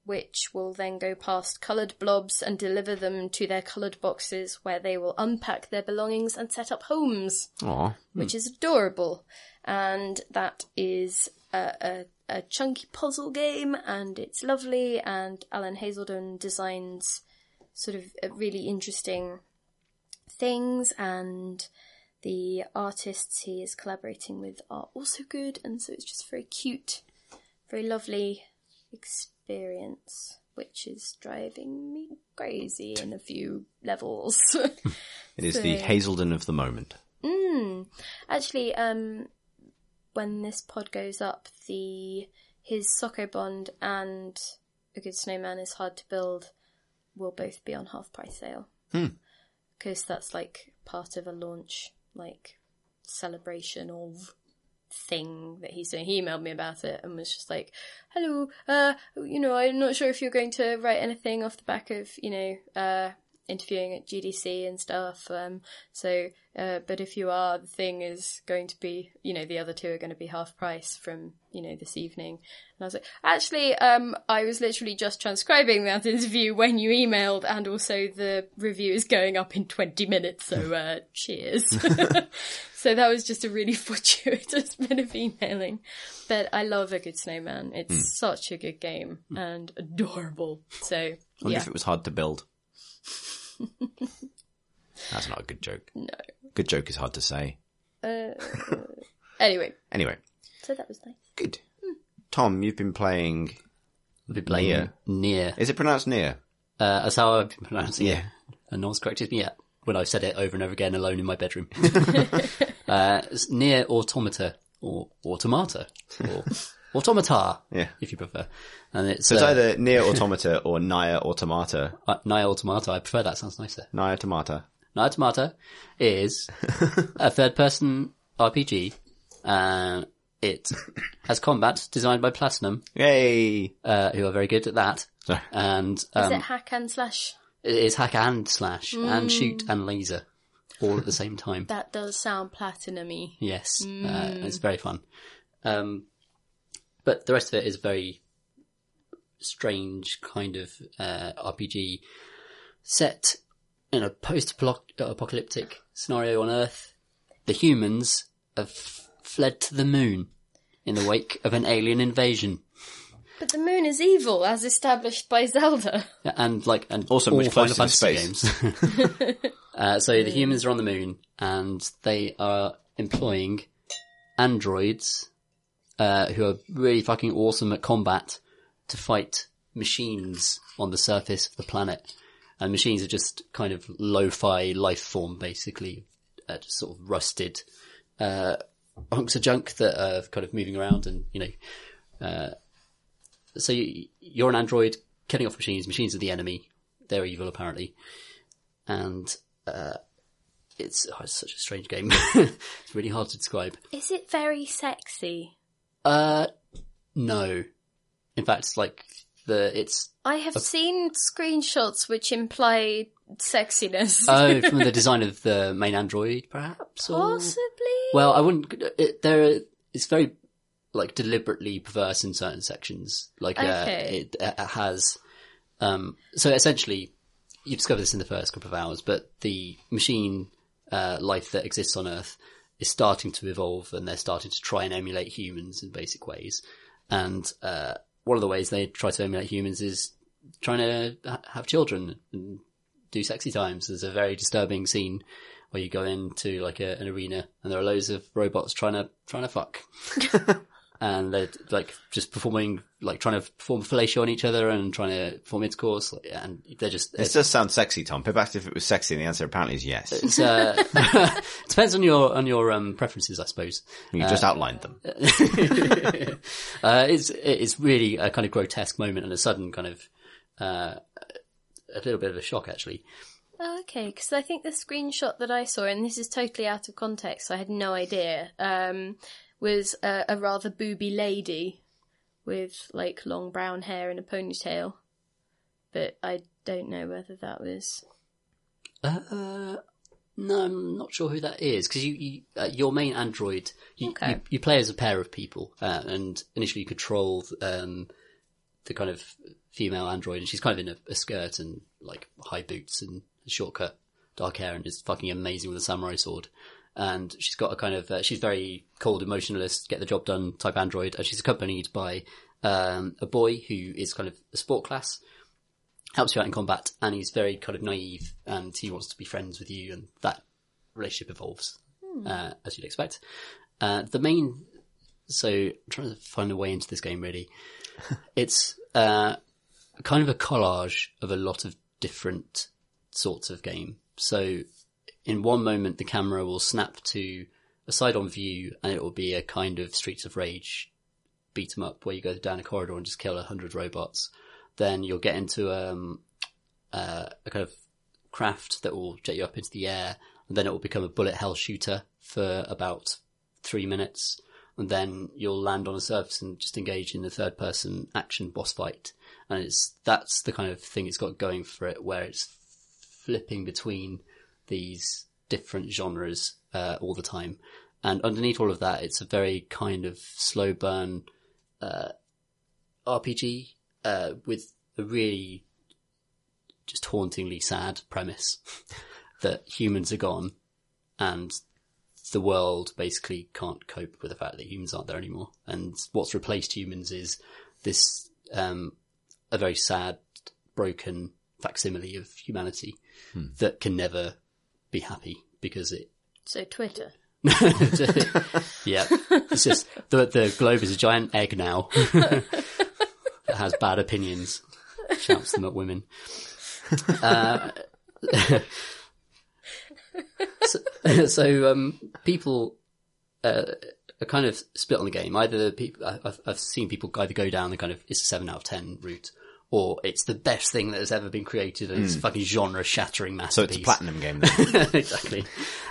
which will then go past coloured blobs and deliver them to their coloured boxes where they will unpack their belongings and set up homes Aw, which is adorable. And that is a, a, a chunky puzzle game, and it's lovely. And Alan Hazelden designs sort of uh, really interesting things, and the artists he is collaborating with are also good, and so it's just very cute, very lovely experience. Which is driving me crazy in a few levels. it is the So- Hazelden of the moment. Mm. Actually, um, when this pod goes up, the his Sokobond and A Good Snowman is hard to build will both be on half price sale. Because that's like part of a launch, like celebration of thing that he's doing. He emailed me about it and was just like, "Hello, uh, you know, I'm not sure if you're going to write anything off the back of, you know, uh, interviewing at GDC and stuff. Um, so, uh, but if you are, the thing is going to be, you know, the other two are going to be half price from, you know, this evening. And I was like, actually, um, I was literally just transcribing that interview when you emailed, and also the review is going up in 20 minutes. So, uh, cheers. so that was just a really fortuitous bit of emailing. But I love a good snowman. It's such a good game and adorable. So, I wonder yeah. if it was hard to build. That's not a good joke. No. Good joke is hard to say. Anyway, Anyway, so that was nice. good. Tom, you've been playing. I'll be playing Nier. near. Is it pronounced near? Uh, that's how I've been pronouncing Yeah. it. And no one's corrected me yet when I've said it over and over again alone in my bedroom. uh, it's near automata or automata or automata, Yeah. if you prefer. And it's So it's uh, either near automata or nigh automata. uh, Nigh Automata. I prefer that. Sounds nicer. Nigh automata. Nigh Automata is a third-person RPG. Uh, it has combat designed by Platinum, Yay! uh, who are very good at that. Sorry. And Is um, it hack and slash? it is hack and slash and shoot and laser all at the same time. That does sound platinum-y. Yes, uh, it's very fun. Um, but the rest of it is very strange kind of uh, RPG set in a post-apocalyptic scenario on Earth. The humans have fled to the moon in the wake of an alien invasion. But the moon is evil, as established by Zelda. Yeah, and like and Also all much Final closer to Fantasy games. uh, so the humans are on the moon, and they are employing androids uh, who are really fucking awesome at combat to fight machines on the surface of the planet. And machines are just kind of lo-fi life form, basically, uh, just sort of rusted uh, hunks of junk that are kind of moving around, and you know, uh, so you, you're an android killing off machines. Machines are the enemy. They're evil, apparently. And uh, it's, oh, it's such a strange game. it's really hard to describe. Is it very sexy? Uh, no. In fact, it's like the it's I have seen screenshots which imply sexiness. oh from the design of the main android, perhaps. Or... Possibly. Well, I wouldn't. It, there, it's very like deliberately perverse in certain sections. Like, uh, Okay. it, it has. Um, so essentially, you discover this in the first couple of hours, but the machine uh, life that exists on Earth is starting to evolve, and they're starting to try and emulate humans in basic ways. And uh, one of the ways they try to emulate humans is trying to ha- have children and do sexy times. There's a very disturbing scene where you go into like a, an arena and there are loads of robots trying to trying to fuck, and they're like just performing like trying to perform fellatio on each other and trying to perform intercourse, like, and they're just This does sound sexy, Tom. Pip asked if it was sexy, and the answer apparently is yes. it's, uh, depends on your on your um, preferences, I suppose. You just outlined them. uh, it's it's really a kind of grotesque moment and a sudden kind of uh, a little bit of a shock actually. Oh, okay, because I think the screenshot that I saw, and this is totally out of context, so I had no idea, um, was a, a rather booby lady with like long brown hair and a ponytail. But I don't know whether that was. Uh, no, I'm not sure who that is because you, you uh, your main android you, Okay. you you play as a pair of people, uh, and initially you control um, the kind of female android, and she's kind of in a, a skirt and like high boots and a shortcut dark hair, and is fucking amazing with a samurai sword. And she's got a kind of uh, she's very cold, emotionalist, get the job done type android, and she's accompanied by um, a boy who is kind of a sport class helps you out in combat, and he's very kind of naive, and he wants to be friends with you, and that relationship evolves uh, as you'd expect. Uh, the main, so I'm trying to find a way into this game. Really, it's uh, kind of a collage of a lot of different sorts of game. So, in one moment, the camera will snap to a side-on view, and it will be a kind of Streets of Rage beat 'em up, where you go down a corridor and just kill a hundred robots then you'll get into um, uh, a kind of craft that will jet you up into the air, and then it will become a bullet hell shooter for about three minutes, and then you'll land on a surface and just engage in the third person action boss fight. And it's that's the kind of thing it's got going for it, where it's flipping between these different genres uh, all the time. And underneath all of that, it's a very kind of slow burn uh, RPG uh, with a really just hauntingly sad premise that humans are gone and the world basically can't cope with the fact that humans aren't there anymore. And what's replaced humans is this um, a very sad, broken facsimile of humanity that can never be happy because it So Twitter. yeah, it's just the the globe is a giant egg now that has bad opinions, shouts them at women. Uh, so, so um, people uh, are kind of split on the game. Either people I- I've, I've seen people either go down the kind of it's a seven out of ten route, or it's the best thing that has ever been created and it's a fucking genre shattering Hmm. So masterpiece. it's a platinum game then. exactly.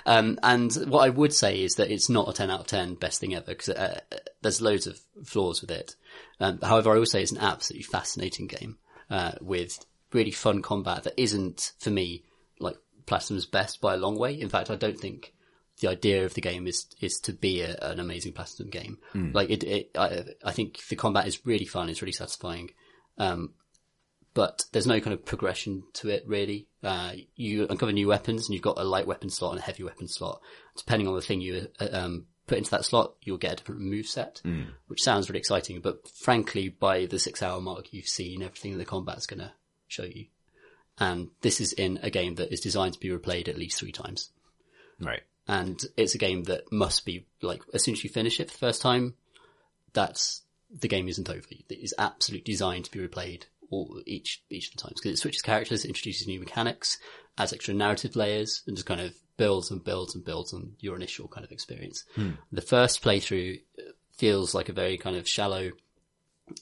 Um, and what I would say is that it's not a 10 out of 10 best thing ever because uh, there's loads of flaws with it. Um, however, I would say it's an absolutely fascinating game uh, with really fun combat that isn't, for me, like Platinum's best by a long way. In fact, I don't think the idea of the game is is to be a, an amazing Platinum game. Like it, it I, I think the combat is really fun. It's really satisfying. Um, but there's no kind of progression to it really. Uh, you uncover new weapons and you've got a light weapon slot and a heavy weapon slot. Depending on the thing you uh, um, put into that slot, you'll get a different move set, which sounds really exciting. But frankly, by the six hour mark, you've seen everything the combat's going to show you. And this is in a game that is designed to be replayed at least three times. right. And it's a game that must be like, as soon as you finish it for the first time, that's, the game isn't over. It is absolutely designed to be replayed all, each, each of the times. Because it switches characters, introduces new mechanics, adds extra narrative layers, and just kind of builds and builds and builds on your initial kind of experience. The first playthrough feels like a very kind of shallow,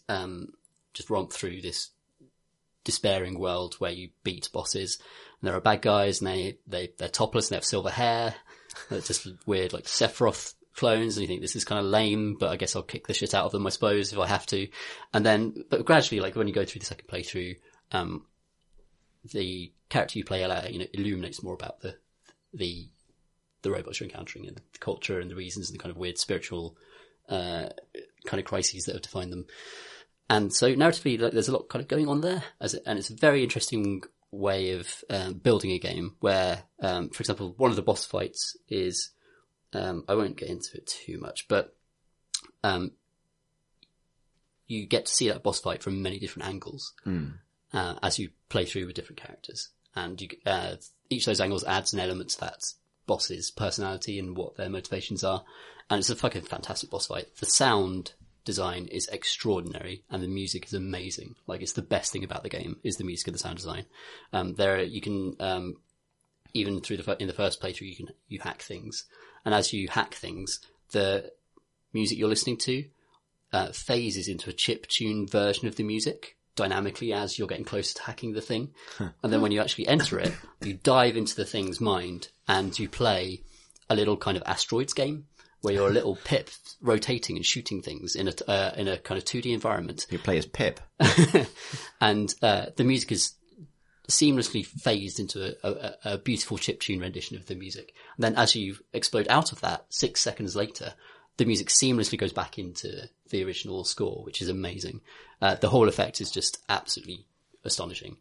um, just romp through this despairing world where you beat bosses and there are bad guys and they, they, they're topless and they have silver hair. They're just weird, like Sephiroth clones and you think this is kind of lame, but I guess I'll kick the shit out of them, I suppose, if I have to. And then, but gradually, like when you go through the second playthrough, um, the character you play, you know, illuminates more about the, the, the robots you're encountering and the culture and the reasons and the kind of weird spiritual, uh, kind of crises that have defined them. And so narratively, like, there's a lot kind of going on there, as it, and it's a very interesting way of um, building a game. Where, um, for example, one of the boss fights is, um, I won't get into it too much, but um, you get to see that boss fight from many different angles uh, as you play through with different characters, and you, uh, each of those angles adds an element to that boss's personality and what their motivations are. And it's a fucking fantastic boss fight. The sound design is extraordinary and the music is amazing. Like it's the best thing about the game is the music and the sound design. Um, there, you can, um, even through the, in the first playthrough, you can, you hack things. And as you hack things, the music you're listening to, uh, phases into a chip tune version of the music dynamically as you're getting closer to hacking the thing. and then when you actually enter it, you dive into the thing's mind and you play a little kind of asteroids game where you're a little pip rotating and shooting things in a, uh, in a kind of 2D environment. You play as Pip. and, uh, the music is seamlessly phased into a, a, a beautiful chiptune rendition of the music. And then as you explode out of that, six seconds later, the music seamlessly goes back into the original score, which is amazing. Uh, the whole effect is just absolutely astonishing.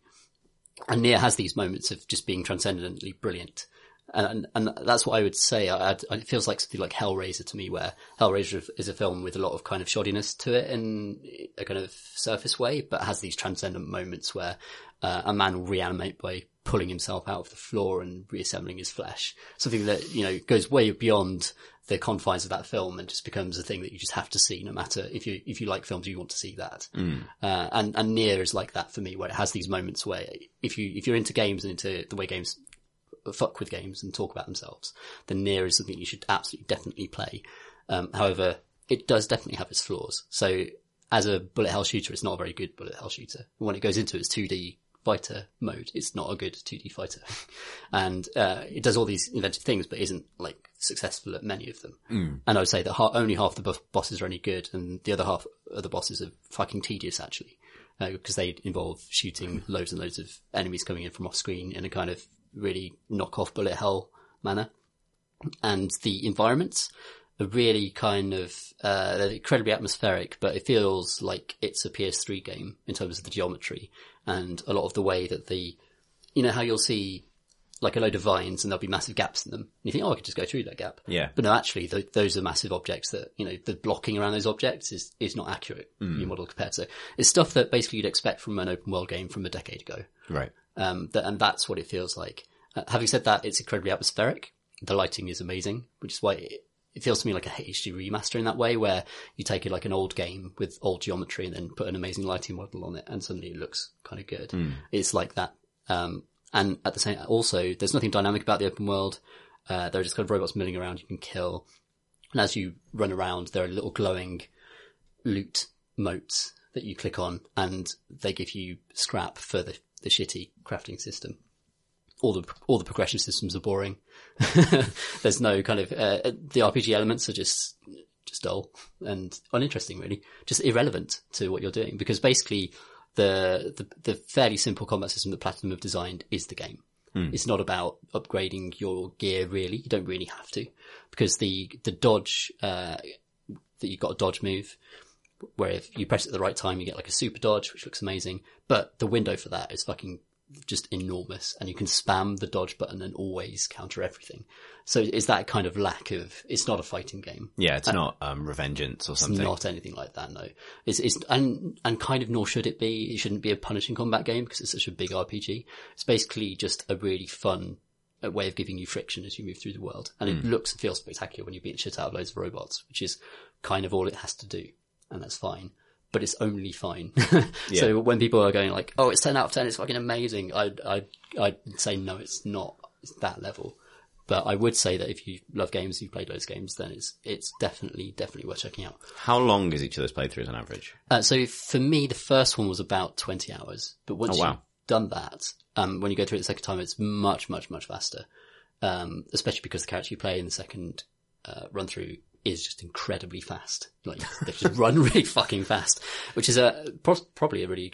And Nier has these moments of just being transcendently brilliant. And, and that's what I would say. I, I, it feels like something like Hellraiser to me, where Hellraiser is a film with a lot of kind of shoddiness to it in a kind of surface way, but has these transcendent moments where uh, a man will reanimate by pulling himself out of the floor and reassembling his flesh. Something that, you know, goes way beyond the confines of that film and just becomes a thing that you just have to see no matter if you, if you like films, you want to see that. Mm. Uh, and, and Nier is like that for me, where it has these moments where if you, if you're into games and into the way games fuck with games and talk about themselves, then Nier is something you should absolutely definitely play. Um, however, it does definitely have its flaws. So as a bullet hell shooter, it's not a very good bullet hell shooter. When it goes into its 2D fighter mode, it's not a good 2D fighter. and, uh, it does all these inventive things, but isn't like successful at many of them. Mm. And I would say that ha- only half the bo- bosses are any good and the other half of the bosses are fucking tedious actually. Uh, because they involve shooting loads and loads of enemies coming in from off screen in a kind of really knock off bullet hell manner. And the environments are really kind of, uh, they're incredibly atmospheric, but it feels like it's a PS3 game in terms of the geometry and a lot of the way that the, you know how you'll see like a load of vines and there'll be massive gaps in them. And you think, oh, I could just go through that gap. Yeah. But no, actually, th- those are massive objects that, you know, the blocking around those objects is, is not accurate, your model compared to. It's stuff that basically you'd expect from an open world game from a decade ago. Right. Um, that, and that's what it feels like. Uh, having said that, it's incredibly atmospheric. The lighting is amazing, which is why it, it feels to me like a HD remaster in that way, where you take it like an old game with old geometry and then put an amazing lighting model on it, and suddenly it looks kind of good. It's like that. Um, and at the same, also, there's nothing dynamic about the open world. Uh, there are just kind of robots milling around you can kill. And as you run around, there are little glowing loot motes that you click on and they give you scrap for the, the shitty crafting system. All the, all the progression systems are boring. There's no kind of, uh, the RPG elements are just, just dull and uninteresting really. Just irrelevant to what you're doing because basically the, the, the fairly simple combat system that Platinum have designed is the game. It's not about upgrading your gear really. You don't really have to because the, the dodge, uh, that you've got a dodge move where if you press it at the right time, you get like a super dodge, which looks amazing. But the window for that is fucking just enormous and you can spam the dodge button and always counter everything. So it's that kind of lack of, it's not a fighting game. Yeah, it's not um, Revengeance or It's something. not anything like that, no. It's, it's, and, and kind of nor should it be. It shouldn't be a punishing combat game because it's such a big RPG. It's basically just a really fun way of giving you friction as you move through the world. And it looks and feels spectacular when you're beating shit out of loads of robots, which is kind of all it has to do. And that's fine. But it's only fine. So when people are going like, oh, it's 10 out of 10, it's fucking amazing, I'd, I'd, I'd say no, it's not. It's that level. But I would say that if you love games, you've played those games, then it's, it's definitely, definitely worth checking out. How long is each of those playthroughs on average? Uh, so for me, the first one was about 20 hours, but once Oh, wow. you've done that, um, when you go through it the second time, it's much, much, much faster. Um, especially because the character you play in the second, uh, run through is just incredibly fast. Like, they just run really fucking fast, which is a, pro- probably a really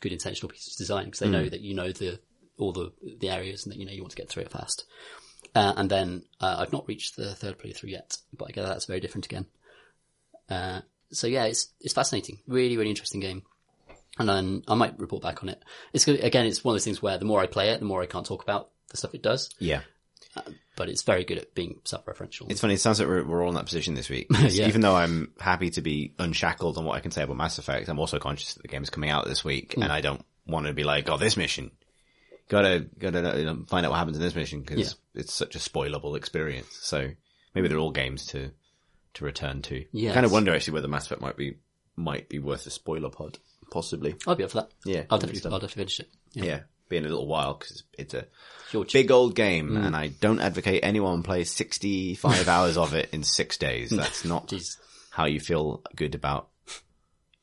good intentional piece of design because they know that you know the, all the, the areas and that you know you want to get through it fast. Uh, and then, uh, I've not reached the third playthrough yet, but I guess that's very different again. Uh, so yeah, it's, it's fascinating. Really, really interesting game. And then I might report back on it. It's again, it's one of those things where the more I play it, the more I can't talk about the stuff it does, Yeah. But it's very good at being self-referential. It's funny. It sounds like we're, we're all in that position this week. Yeah. Even though I'm happy to be unshackled on what I can say about Mass Effect, I'm also conscious that the game is coming out this week, and hmm. I don't want to be like, "Oh, this mission, gotta gotta you know, find out what happens in this mission" because Yeah. it's such a spoilable experience. So maybe they're all games to to return to. Yes. I kind of wonder actually whether Mass Effect might be might be worth a spoiler pod, possibly. I'll be up for that. Yeah, I'll definitely. I'll definitely finish it. Yeah. Yeah, be in a little while because it's a Your big old game, and I don't advocate anyone play 65 hours of it in six days. That's not Jeez. how you feel good about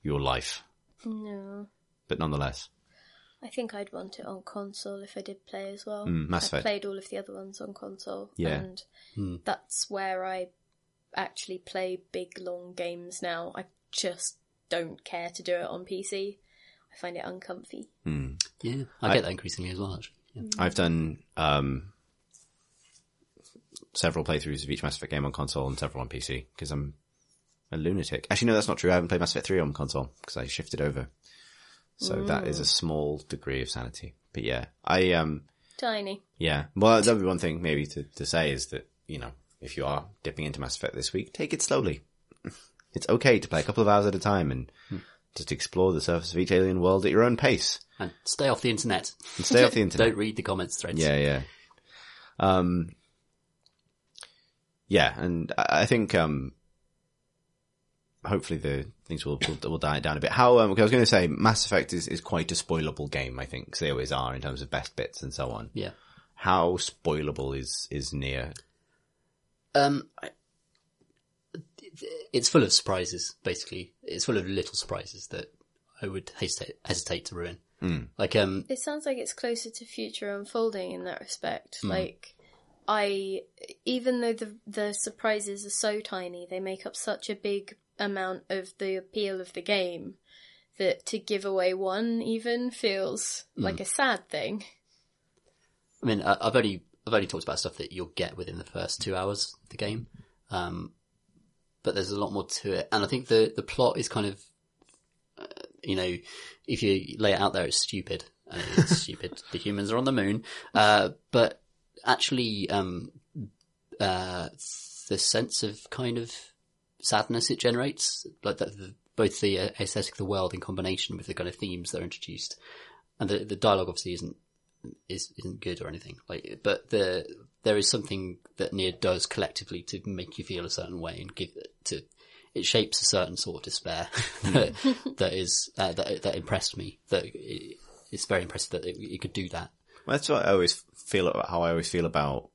your life. No. but nonetheless. I think I'd want it on console if I did play as well. Mm, Mass I Effect. played all of the other ones on console. Yeah. And that's where I actually play big, long games now. I just don't care to do it on PC. I find it uncomfy. Yeah, I, get that increasingly as well. Actually, yeah. I've done um, several playthroughs of each Mass Effect game on console and several on PC because I'm a lunatic. Actually, no, that's not true. I haven't played Mass Effect 3 on console because I shifted over. So that is a small degree of sanity. But yeah, I, um, Tiny. yeah. Well, that'd be one thing maybe to, to say is that, you know, if you are dipping into Mass Effect this week, take it slowly. It's okay to play a couple of hours at a time and just explore the surface of each alien world at your own pace and stay off the internet. and stay off the internet. Don't read the comments threads. Yeah, yeah. Um, yeah, and I think, um, hopefully the things will, will, will die down a bit. How, um, I was going to say Mass Effect is, is quite a spoilable game, I think, 'cause they always are in terms of best bits and so on. yeah. How spoilable is, is Nier? Um, I- it's full of surprises. Basically, it's full of little surprises that I would hesitate hesitate to ruin. Like, um, It sounds like it's closer to future unfolding in that respect. Like, I, even though the the surprises are so tiny, they make up such a big amount of the appeal of the game that to give away one even feels like a sad thing. I mean, I- I've only I've only talked about stuff that you'll get within the first two hours of the game, um, but there's a lot more to it, and I think the the plot is kind of, uh, you know, if you lay it out there, it's stupid. It's stupid. The humans are on the moon, uh, but actually, um, uh, the sense of kind of sadness it generates, like that, the, both the uh, aesthetic of the world in combination with the kind of themes that are introduced, and the the dialogue obviously isn't is isn't good or anything like but the there is something that Nier does collectively to make you feel a certain way and give it to it shapes a certain sort of despair that, that is uh, that that impressed me that it, it's very impressive that it, it could do that Well, that's what I always feel about how I always feel about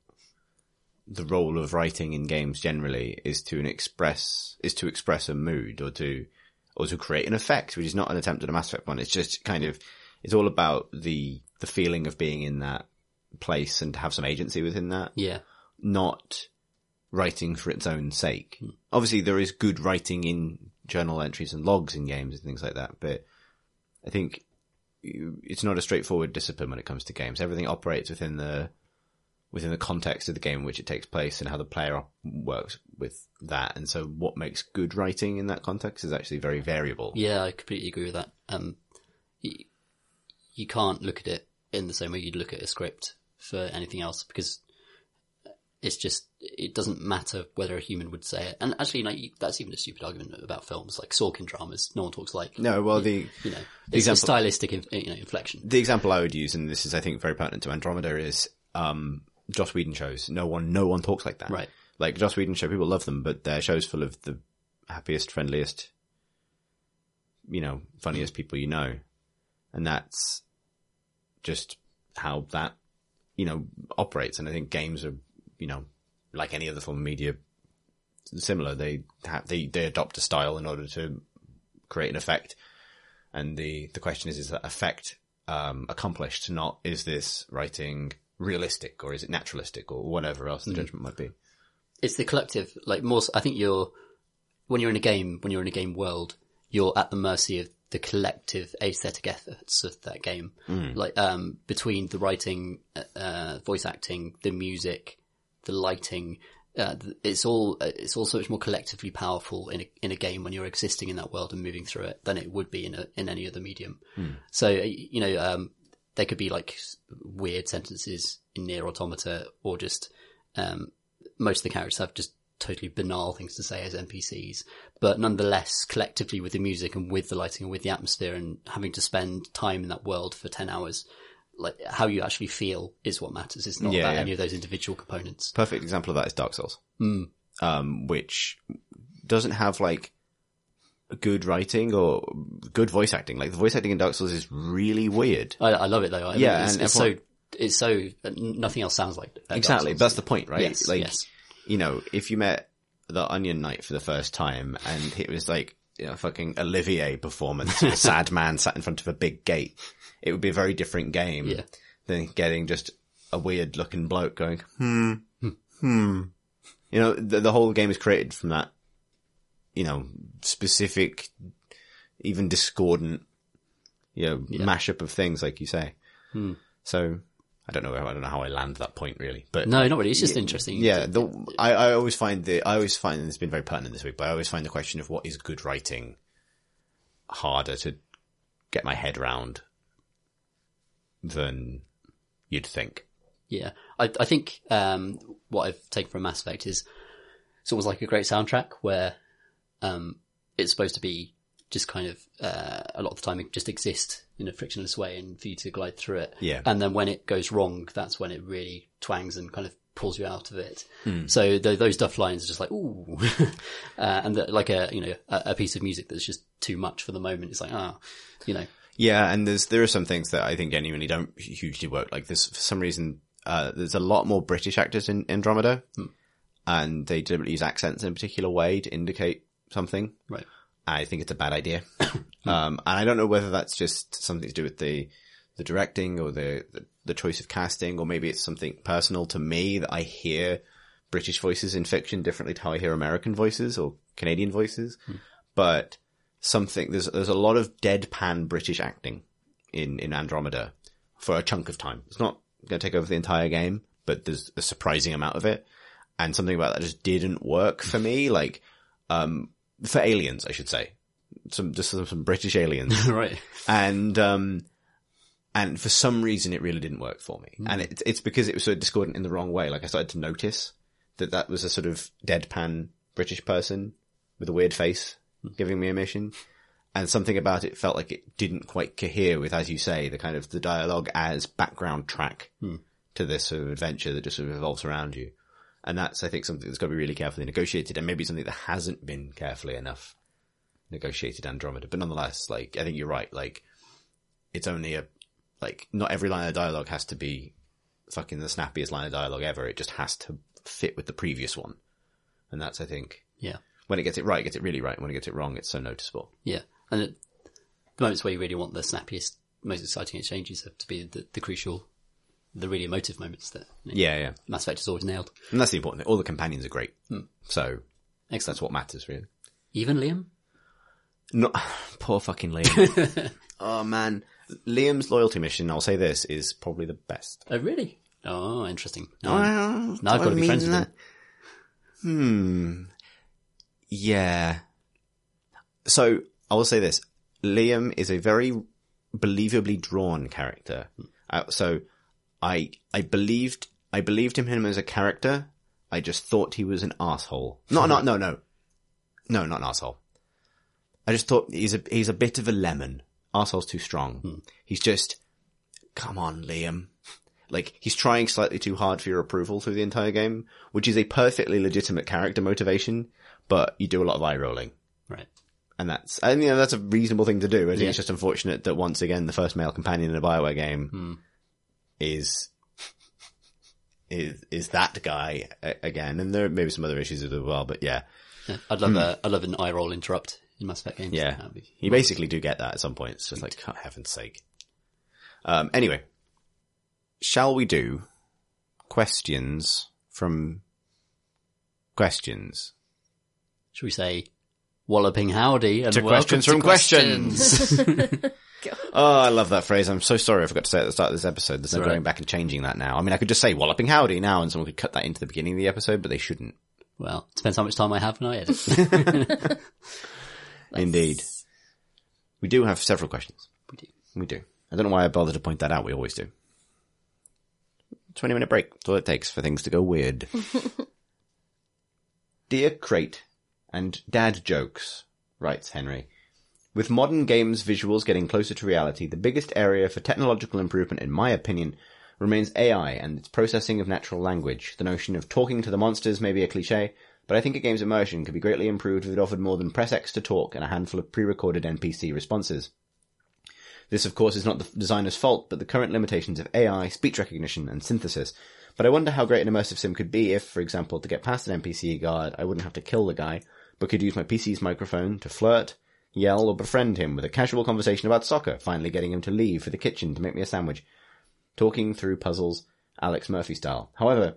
the role of writing in games generally is to an express is to express a mood or to or to create an effect, which is not an attempt at a Mass Effect one. It's just kind of it's all about the the feeling of being in that place and have some agency within that, yeah not writing for its own sake. Obviously, there is good writing in journal entries and logs in games and things like that, but I think it's not a straightforward discipline when it comes to games. Everything operates within the within the context of the game in which it takes place and how the player works with that. And so, what makes good writing in that context is actually very variable. yeah I completely agree with that um you, you can't look at it in the same way you'd look at a script for anything else because it's just it doesn't matter whether a human would say it and actually like that's even a stupid argument about films like Sorkin dramas no one talks like No, well, the you know it's example- a stylistic you know inflection the example I would use, and this is I think very pertinent to Andromeda, is um, Joss Whedon shows. No one, no one talks like that. Right. Like Joss Whedon show, people love them, but they're shows full of the happiest, friendliest, you know, funniest people you know, and that's just how that you know operates. And I think games are, you know, like any other form of media, similar. They have they they adopt a style in order to create an effect. And the, the question is, is that effect, um, accomplished? Not, is this writing realistic or is it naturalistic or whatever else the judgment might be? it's the collective like more I think you're when you're in a game when you're in a game world you're at the mercy of the collective aesthetic efforts of that game. Like um between the writing uh voice acting the music the lighting uh, it's all uh, it's all so much more collectively powerful in a in a game when you're existing in that world and moving through it than it would be in a in any other medium. So uh, you know, um, there could be like weird sentences in Nier automata, or just um, most of the characters have just totally banal things to say as NPCs, but nonetheless, collectively with the music and with the lighting and with the atmosphere and having to spend time in that world for ten hours. Like how you actually feel is what matters. It's not Yeah, about yeah. any of those individual components. Perfect example of that is Dark Souls. Um, which doesn't have like good writing or good voice acting. Like the voice acting in Dark Souls is really weird. I, I love it though. I mean, Yeah, it's, and it's everyone- so it's so nothing else sounds like uh, Dark Exactly. That's the point, right? Yes, like, yes. You know, if you met the Onion Knight for the first time and it was like, you know, fucking Olivier performance, a sad man sat in front of a big gate, it would be a very different game Yeah. than getting just a weird looking bloke going, hmm, hmm. You know, the, the whole game is created from that, you know, specific, even discordant, you know, mashup of things, like you say. So, I don't know, I don't know how I land that point really, but No, not really. It's just interesting. yeah, the, I, I always find the, I always find, and it's been very pertinent this week, but I always find the question of what is good writing harder to get my head around than you'd think. Yeah, I, I think um, what I've taken from Mass Effect is it's almost like a great soundtrack where um, it's supposed to be just kind of uh, a lot of the time it just exist in a frictionless way and for you to glide through it. Yeah. And then when it goes wrong, that's when it really twangs and kind of pulls you out of it. So th those duff lines are just like ooh, uh, and the, like a you know a, a piece of music that's just too much for the moment. It's like ah, you know Yeah, and there's there are some things that I think genuinely don't hugely work. Like this, for some reason, uh, there's a lot more British actors in Andromeda, and they deliberately use accents in a particular way to indicate something. right. I think it's a bad idea, um, and I don't know whether that's just something to do with the the directing or the, the the choice of casting, or maybe it's something personal to me that I hear British voices in fiction differently to how I hear American voices or Canadian voices. But something there's there's a lot of deadpan British acting in in Andromeda for a chunk of time. It's not going to take over the entire game, but there's a surprising amount of it, and something about that just didn't work for me. Like, um, for aliens, I should say, some just some, some British aliens, right. and um, and for some reason it really didn't work for me, hmm. and it's it's because it was sort of discordant in the wrong way. Like I started to notice that that was a sort of deadpan British person with a weird face hmm. giving me a mission. And something about it felt like it didn't quite cohere with, as you say, the kind of the dialogue as background track hmm. to this sort of adventure that just sort of revolves around you. And that's, I think, something that's got to be really carefully negotiated and maybe something that hasn't been carefully enough negotiated Andromeda. But nonetheless, like, I think you're right. Like, it's only a, like, not every line of dialogue has to be fucking the snappiest line of dialogue ever. It just has to fit with the previous one. And that's, I think, Yeah. when it gets it right, it gets it really right. And When it gets it wrong, it's so noticeable. Yeah, and it, the moments where you really want the snappiest, most exciting exchanges have to be the, the crucial, the really emotive moments that you know, Yeah, yeah. Mass Effect has always nailed. And that's the important thing. All the companions are great. So Excellent. that's what matters, really. Even Liam? No, poor fucking Liam. oh man. Liam's loyalty mission, I'll say this, is probably the best. Oh, really? Oh, interesting. No, Well, now I've got to be friends with that? him. Hmm. Yeah. So I will say this: Liam is a very believably drawn character. Uh, so I I believed I believed in him as a character. I just thought he was an asshole. No, no, no, no, no, not an asshole. I just thought he's a he's a bit of a lemon. Asshole's too strong. Hmm. He's just, come on, Liam. Like he's trying slightly too hard for your approval through the entire game, which is a perfectly legitimate character motivation. But you do a lot of eye rolling, Right. and that's and you know that's a reasonable thing to do. I think Yeah. it's just unfortunate that once again the first male companion in a Bioware game hmm. Is is is that guy again, and there may be some other issues as well. But yeah, Yeah. I'd love a, I'd love an eye roll interrupt in Mass Effect games. Hmm. Yeah, be- you basically do get that at some point. It's just like, oh, heaven's sake. Um, anyway, shall we do questions from questions? Should we say walloping howdy and To welcome questions to from questions? Oh, I love that phrase. I'm so sorry I forgot to say it at the start of this episode. There's no all right. going back and changing that now. I mean, I could just say walloping howdy now and someone could cut that into the beginning of the episode, but they shouldn't. well, depends how much time I have when I edit. Indeed. We do have several questions. we do. We do. I don't know why I bothered to point that out. We always do. 20 minute break. That's all it takes for things to go weird. Dear Crate and Dad Jokes, writes Henry. With modern games visuals getting closer to reality, the biggest area for technological improvement, in my opinion, remains AI and its processing of natural language. The notion of talking to the monsters may be a cliche, but I think a game's immersion could be greatly improved if it offered more than press X to talk and a handful of pre-recorded NPC responses. This, of course, is not the designer's fault, but the current limitations of AI, speech recognition, and synthesis. But I wonder how great an immersive sim could be if, for example, to get past an NPC guard, I wouldn't have to kill the guy, but could use my PC's microphone to flirt, yell or befriend him with a casual conversation about soccer, finally getting him to leave for the kitchen to make me a sandwich. Talking through puzzles, Alex Murphy style. However,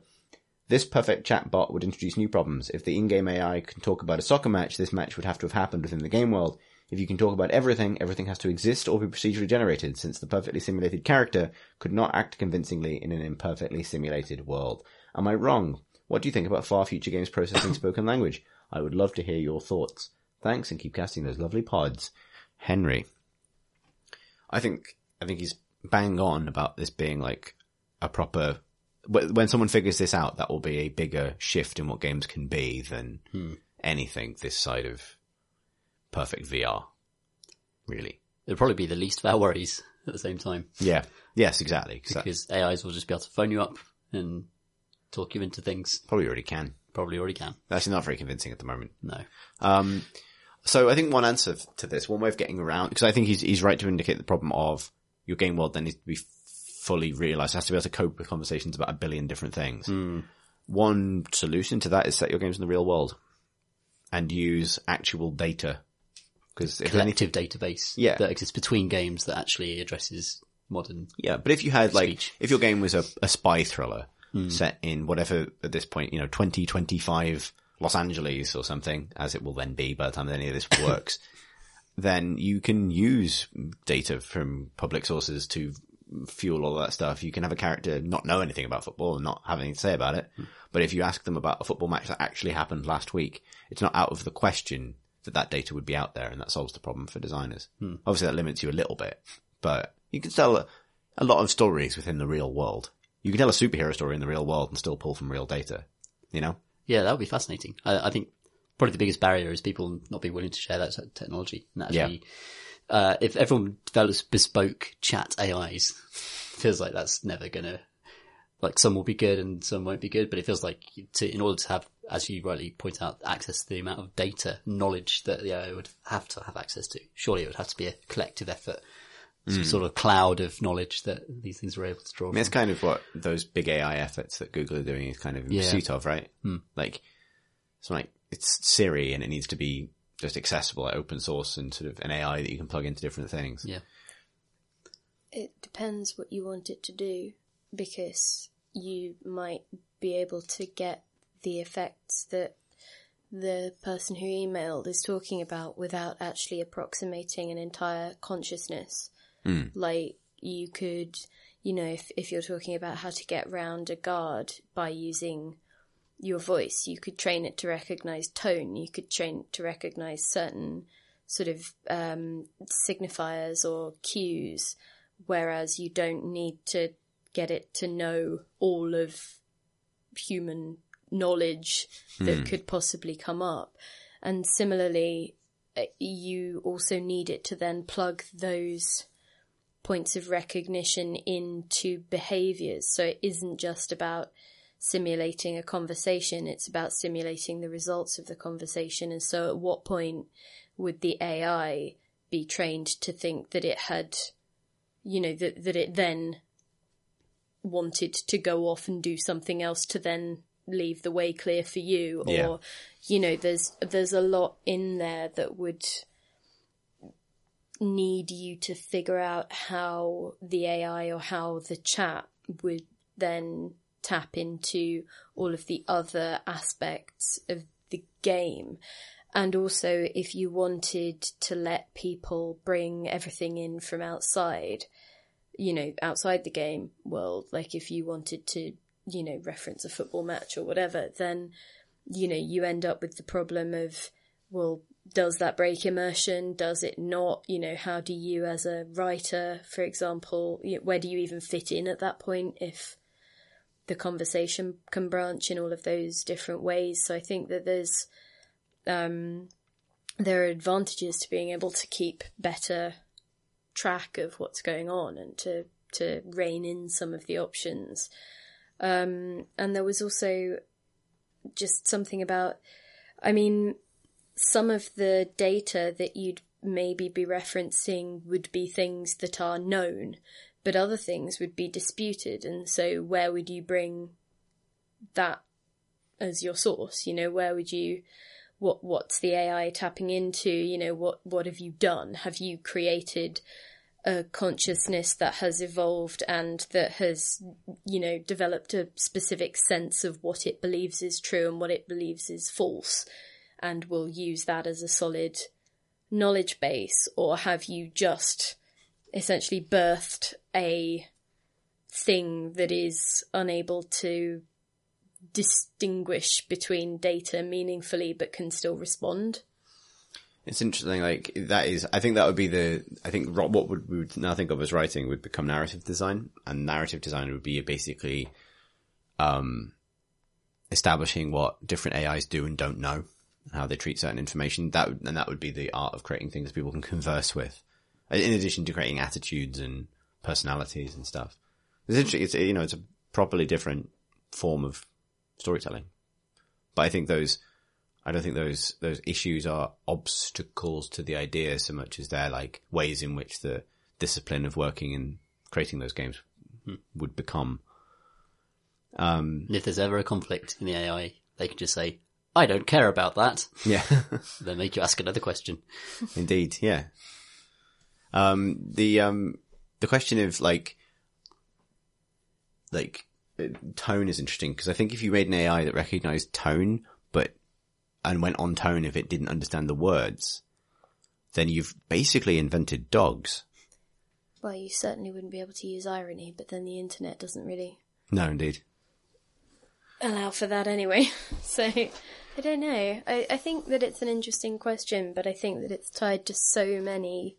this perfect chatbot would introduce new problems. If the in-game AI can talk about a soccer match, this match would have to have happened within the game world. If you can talk about everything, everything has to exist or be procedurally generated, since the perfectly simulated character could not act convincingly in an imperfectly simulated world. Am I wrong? What do you think about far future games processing spoken language? I would love to hear your thoughts. Thanks and keep casting those lovely pods. Henry. I think, I think he's bang on about this being like a proper, when someone figures this out, that will be a bigger shift in what games can be than hmm. anything this side of perfect VR. Really. It'll probably be the least of our worries at the same time Yeah. Yes, exactly. 'cause that because AIs will just be able to phone you up and talk you into things. probably already can. Probably already can. That's not very convincing at the moment. No. Um, so I think one answer to this, one way of getting around, because I think he's he's right to indicate the problem of your game world then needs to be fully realized. It has to be able to cope with conversations about a billion different things. One solution to that is set your games in the real world and use actual data. Because if anything, Collective database Yeah. that exists between games that actually addresses modern. yeah, but if you had like, Speech. if your game was a, a spy thriller Mm. set in whatever at this point, you know, 2025 Los Angeles or something, as it will then be by the time any of this works, then you can use data from public sources to fuel all that stuff. You can have a character not know anything about football and not have anything to say about it. Mm. But if you ask them about a football match that actually happened last week, it's not out of the question that that data would be out there and that solves the problem for designers. Hmm. Obviously that limits you a little bit, but you can tell a lot of stories within the real world. You can tell a superhero story in the real world and still pull from real data, you know? Yeah, that would be fascinating. I, I think probably the biggest barrier is people not being willing to share that technology. And actually, uh, if everyone develops bespoke chat AIs, feels like that's never gonna, like some will be good and some won't be good, but it feels like to, in order to have, as you rightly point out, access to the amount of data, knowledge that the AI would have to have access to, surely it would have to be a collective effort. Some hmm. sort of cloud of knowledge that these things were able to draw I mean, from. it's kind of what those big AI efforts that Google are doing is kind of in Yeah. pursuit of, right? Hmm. Like, it's like, it's Siri and it needs to be just accessible, like open source and sort of an AI that you can plug into different things. Yeah. It depends what you want it to do because you might be able to get the effects that the person who emailed is talking about without actually approximating an entire consciousness. Like you could, you know, if, if you're talking about how to get round a guard by using your voice, you could train it to recognize tone, you could train it to recognize certain sort of um, signifiers or cues, whereas you don't need to get it to know all of human knowledge that could possibly come up. And similarly, uh, you also need it to then plug those points of recognition into behaviors. So it isn't just about simulating a conversation, it's about simulating the results of the conversation. And so at what point would the AI be trained to think that it had, you know, that, that it then wanted to go off and do something else to then leave the way clear for you or Yeah. you know there's there's a lot in there that would need you to figure out how the AI or how the chat would then tap into all of the other aspects of the game. And also, if you wanted to let people bring everything in from outside, you know, outside the game world, like if you wanted to, you know, reference a football match or whatever, then, you know, you end up with the problem of, well, does that break immersion? Does it not? You know, how do you, as a writer, for example, where do you even fit in at that point if the conversation can branch in all of those different ways? So I think that there's, um, there are advantages to being able to keep better track of what's going on and to to rein in some of the options. Um, and there was also just something about, I mean, some of the data that you'd maybe be referencing would be things that are known, but other things would be disputed. And so, where would you bring that as your source? You know, where would you what what's the AI tapping into? You know, what what have you done? Have you created a consciousness that has evolved and that has, you know, developed a specific sense of what it believes is true and what it believes is false, and will use that as a solid knowledge base, or have you just essentially birthed a thing that is unable to distinguish between data meaningfully but can still respond? It's interesting. Like that is, I think that would be the. I think what would we would now think of as writing would become narrative design, and narrative design would be basically, um, establishing what different AIs do and don't know, how they treat certain information. That would, and that would be the art of creating things people can converse with, in addition to creating attitudes and personalities and stuff. It's interesting. It's you know it's a properly different form of storytelling, but I think those I don't think those those issues are obstacles to the idea so much as they're like ways in which the discipline of working and creating those games would become. Um, if there's ever a conflict in the AI, they can just say, I don't care about that. yeah, Then make you ask another question. indeed, yeah. Um, the um, the question of like like uh, tone is interesting because I think if you made an AI that recognized tone but and went on tone if it didn't understand the words, then you've basically invented dogs. Well, you certainly wouldn't be able to use irony, but then the internet doesn't really No, indeed. allow for that anyway. So I don't know. I, I think that it's an interesting question, but I think that it's tied to so many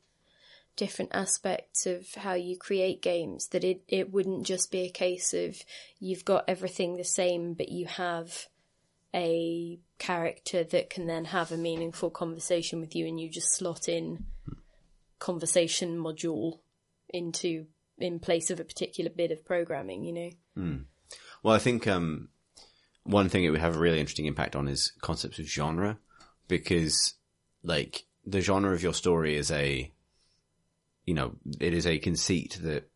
different aspects of how you create games that it, it wouldn't just be a case of you've got everything the same, but you have a character that can then have a meaningful conversation with you and you just slot in conversation module into in place of a particular bit of programming, you know? Well, I think um, one thing it would have a really interesting impact on is concepts of genre, because like the genre of your story is a, you know, it is a conceit that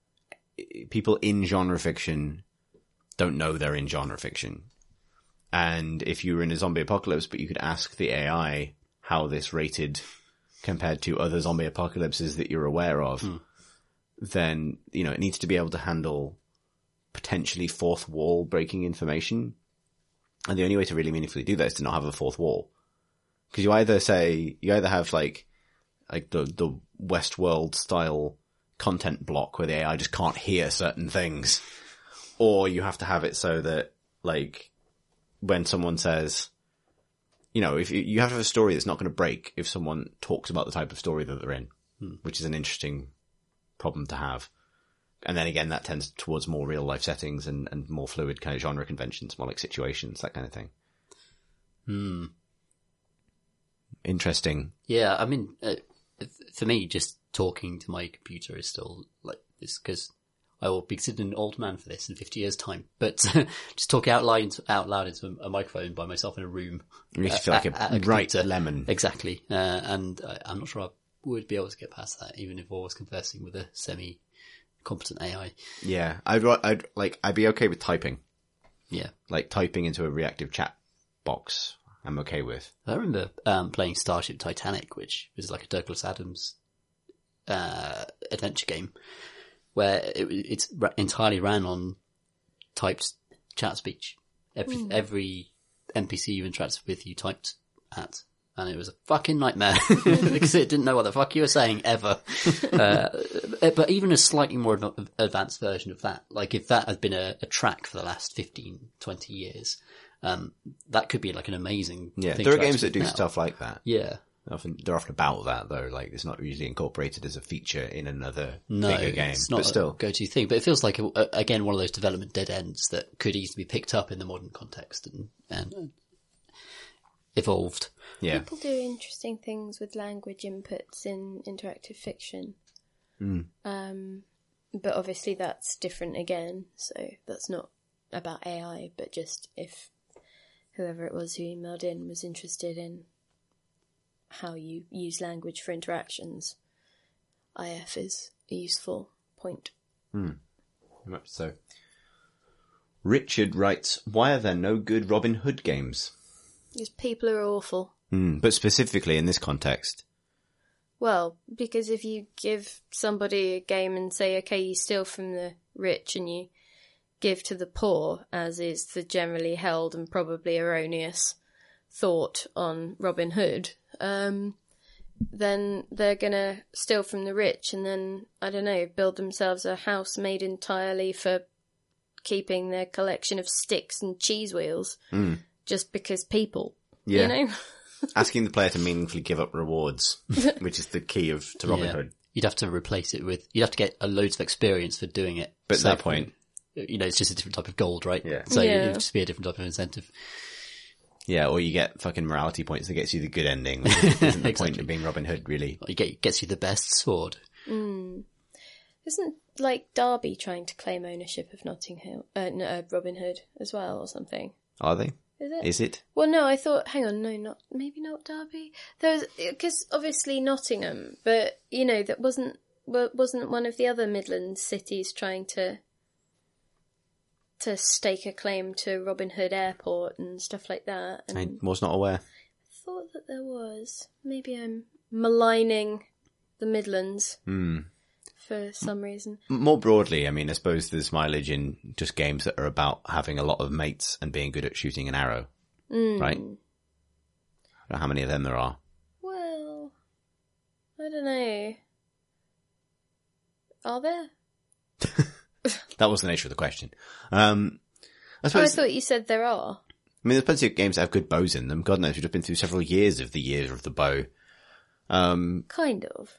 people in genre fiction don't know they're in genre fiction. And if you were in a zombie apocalypse, but you could ask the AI how this rated compared to other zombie apocalypses that you're aware of, hmm. then, you know, it needs to be able to handle potentially fourth wall breaking information. And the only way to really meaningfully do that is to not have a fourth wall. Cause you either say, you either have like, like the, the Westworld style content block where the AI just can't hear certain things, or you have to have it so that like when someone says, you know, if you, have to have a story that's not going to break if someone talks about the type of story that they're in, hmm. which is an interesting problem to have. And then again, that tends towards more real life settings and, and more fluid kind of genre conventions, more like situations, that kind of thing. Hmm. Interesting. Yeah, I mean, uh, for me, just talking to my computer is still like this because I will be considered an old man for this in 50 years' time. But just talking out loud, out loud into a microphone by myself in a room. You to feel like a, a right lemon. Exactly. Uh, and I, I'm not sure I would be able to get past that, even if I was conversing with a semi competent AI. Yeah. I'd, I'd like, I'd be okay with typing, Yeah. like typing into a reactive chat box. I'm okay with. I remember um, playing Starship Titanic, which was like a Douglas Adams uh, adventure game, where it, it's ra- entirely ran on typed chat speech. Every every NPC you interacted with, you typed at, and it was a fucking nightmare because it didn't know what the fuck you were saying ever. uh, but even a slightly more advanced version of that, like if that had been a, a track for the last 15, 20 years. Um, that could be like an amazing. Yeah. thing There are games that do now. stuff like that. Yeah, Often, they're often about that though. Like it's not usually incorporated as a feature in another no, bigger game, it's not but still. a go-to thing. But it feels like a, a- again one of those development dead ends that could easily be picked up in the modern context and and evolved. Yeah. People do interesting things with language inputs in interactive fiction. Um, but obviously that's different again, so that's not about AI, but just if whoever it was who emailed in was interested in how you use language for interactions, IF is a useful point. Very much so. Richard writes, why are there no good Robin Hood games? Because people are awful. Mm, but specifically in this context, Well, because if you give somebody a game and say, okay, you steal from the rich and you give to the poor, as is the generally held and probably erroneous thought on Robin Hood, um, then they're gonna steal from the rich and then, I don't know, build themselves a house made entirely for keeping their collection of sticks and cheese wheels just because people. Yeah. You know? asking the player to meaningfully give up rewards, which is the key of to Robin Yeah. Hood. You'd have to replace it with, you'd have to get a loads of experience for doing it. But at So, that point, you know, it's just a different type of gold, right? Yeah. So Yeah. it'd just be a different type of incentive. yeah, or you get fucking morality points that gets you the good ending. Which isn't the point Exactly. of being Robin Hood, really. You get, gets you the best sword. Isn't like Derby trying to claim ownership of Notting Hill, uh, no, uh, Robin Hood as well, or something? Are they? Is it? Is it? well, no, I thought. Hang on, no, not maybe not Derby. There was because obviously Nottingham, but you know that wasn't wasn't one of the other Midlands cities trying to to stake a claim to Robin Hood Airport and stuff like that. And I was not aware. thought that there was. Maybe I'm maligning the Midlands Hmm. For some reason. More broadly, I mean, I suppose there's mileage in just games that are about having a lot of mates and being good at shooting an arrow, right? I don't know how many of them there are. Well, I don't know. Are there? That was the nature of the question. Um, I Oh, I thought you said there are. I mean, there's plenty of games that have good bows in them. God knows, we've just been through several years of the year of the bow. Um, Kind of.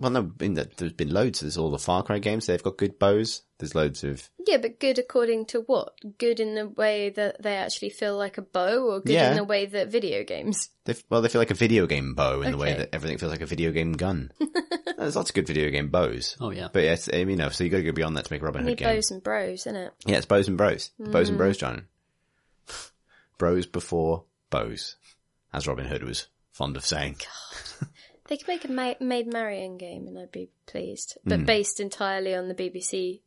Well, no, in the, there's been loads. There's all the Far Cry games. They've got good bows. There's loads of Yeah, but good according to what? Good in the way that they actually feel like a bow, or good Yeah. in the way that video games? They, well, they feel like a video game bow in the way that everything feels like a video game gun. There's lots of good video game bows. Oh yeah. But yes, I mean, you know, so you got to go beyond that to make a Robin Hood need game. bows and bros, isn't it? Yeah, it's bows and bros. The Bows Mm. and bros, John. bros before bows, as Robin Hood was fond of saying. They could make a ma- Maid Marian game, and I'd be pleased. But Hmm. based entirely on the BBC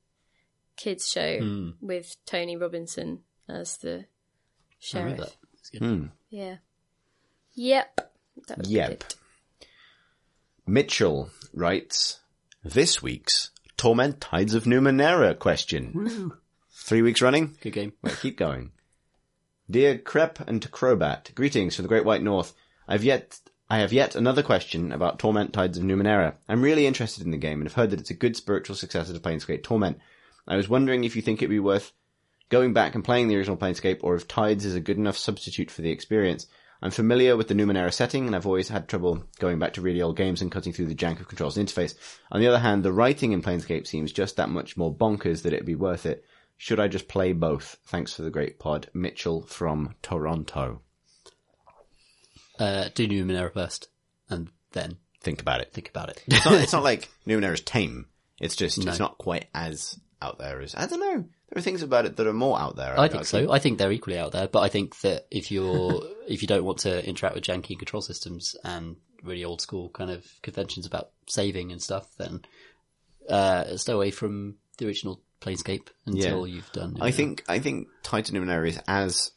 kids show Hmm. with Tony Robinson as the I remember sheriff. that. That's good. Hmm. Yeah. Yep. That would be Yep. good. Mitchell writes, this week's Torment Tides of Numenera question. Three weeks running? Good game. Right, keep going. Dear Crep and Crobat, greetings from the Great White North. I've yet, I have yet another question about Torment Tides of Numenera. I'm really interested in the game and have heard that it's a good spiritual successor to Planescape Torment. I was wondering if you think it'd be worth going back and playing the original Planescape or if Tides is a good enough substitute for the experience. I'm familiar with the Numenera setting and I've always had trouble going back to really old games and cutting through the jank of controls and interface. On the other hand, the writing in Planescape seems just that much more bonkers that it'd be worth it. Should I just play both? Thanks for the great pod. Mitchell from Toronto. Uh, do Numenera first, and then Think about it. think about it. It's not, it's not like Numenera is tame. It's just, No. it's not quite as out there as, I don't know. There are things about it that are more out there. I think so. I think they're equally out there, but I think that if you're if you don't want to interact with janky control systems and really old school kind of conventions about saving and stuff, then uh, stay away from the original Planescape until you've done. I think I think Tides of Numenera is as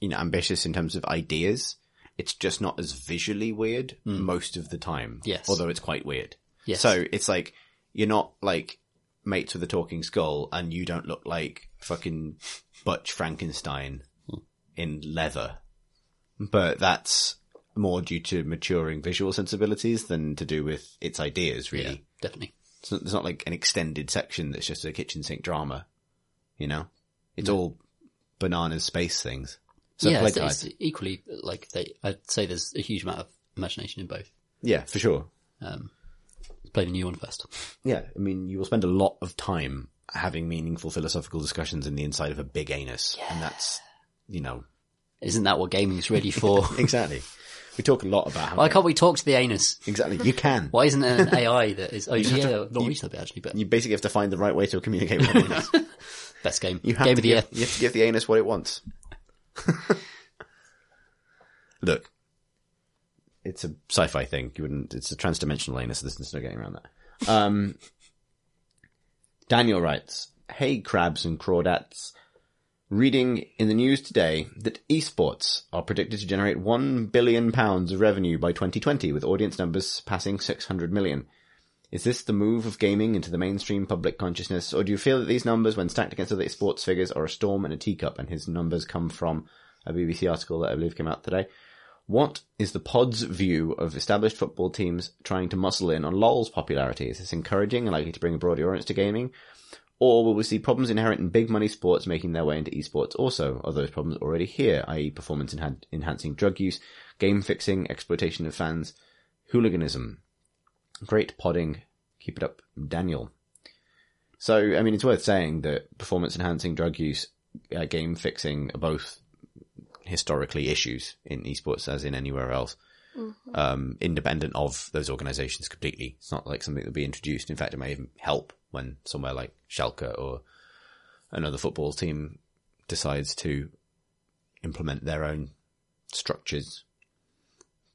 you know ambitious in terms of ideas. It's just not as visually weird most of the time. Yes. although it's quite weird. Yes. So it's like you're not like mates with a talking skull, and you don't look like fucking Butch Frankenstein Hmm. in leather. But that's more due to maturing visual sensibilities than to do with its ideas, really. yeah, definitely. It's not, there's not like an extended section that's just a kitchen sink drama. You know, it's all bananas space things. So yeah, it's, it's equally like they. I'd say there's a huge amount of imagination in both. yeah, for sure. Um, play the new one first. Yeah, I mean, you will spend a lot of time having meaningful philosophical discussions in the inside of a big anus, and that's you know Isn't that what gaming's really for? exactly. We talk a lot about how Why can't we talk to the anus? exactly you can. Why isn't there an AI that is? Oh, yeah, to- not you- recently actually, but You basically have to find the right way to communicate with an anus. best game. You have game to of the year. give, you have to give the anus what it wants. Look, it's a sci-fi thing. You wouldn't. It's a transdimensional anus. There's there's no getting around that. Um, Daniel writes, "Hey crabs and crawdads, reading in the news today that esports are predicted to generate 1 billion pounds of revenue by 2020 with audience numbers passing 600 million. Is this the move of gaming into the mainstream public consciousness, or do you feel that these numbers, when stacked against other sports figures, are a storm in a teacup and his numbers come from a BBC article that I believe came out today? What is the pod's view of established football teams trying to muscle in on LOL's popularity? Is this encouraging and likely to bring a broader audience to gaming? Or will we see problems inherent in big money sports making their way into esports also? Are those problems already here, i.e. performance enhan- enhancing drug use, game fixing, exploitation of fans, hooliganism? Great podding. Keep it up, Daniel. So, I mean, it's worth saying that performance enhancing drug use, uh, game fixing are both historically issues in esports as in anywhere else. Um, independent of those organizations completely. It's not like something that will be introduced. In fact, it may even help when somewhere like Schalke or another football team decides to implement their own structures.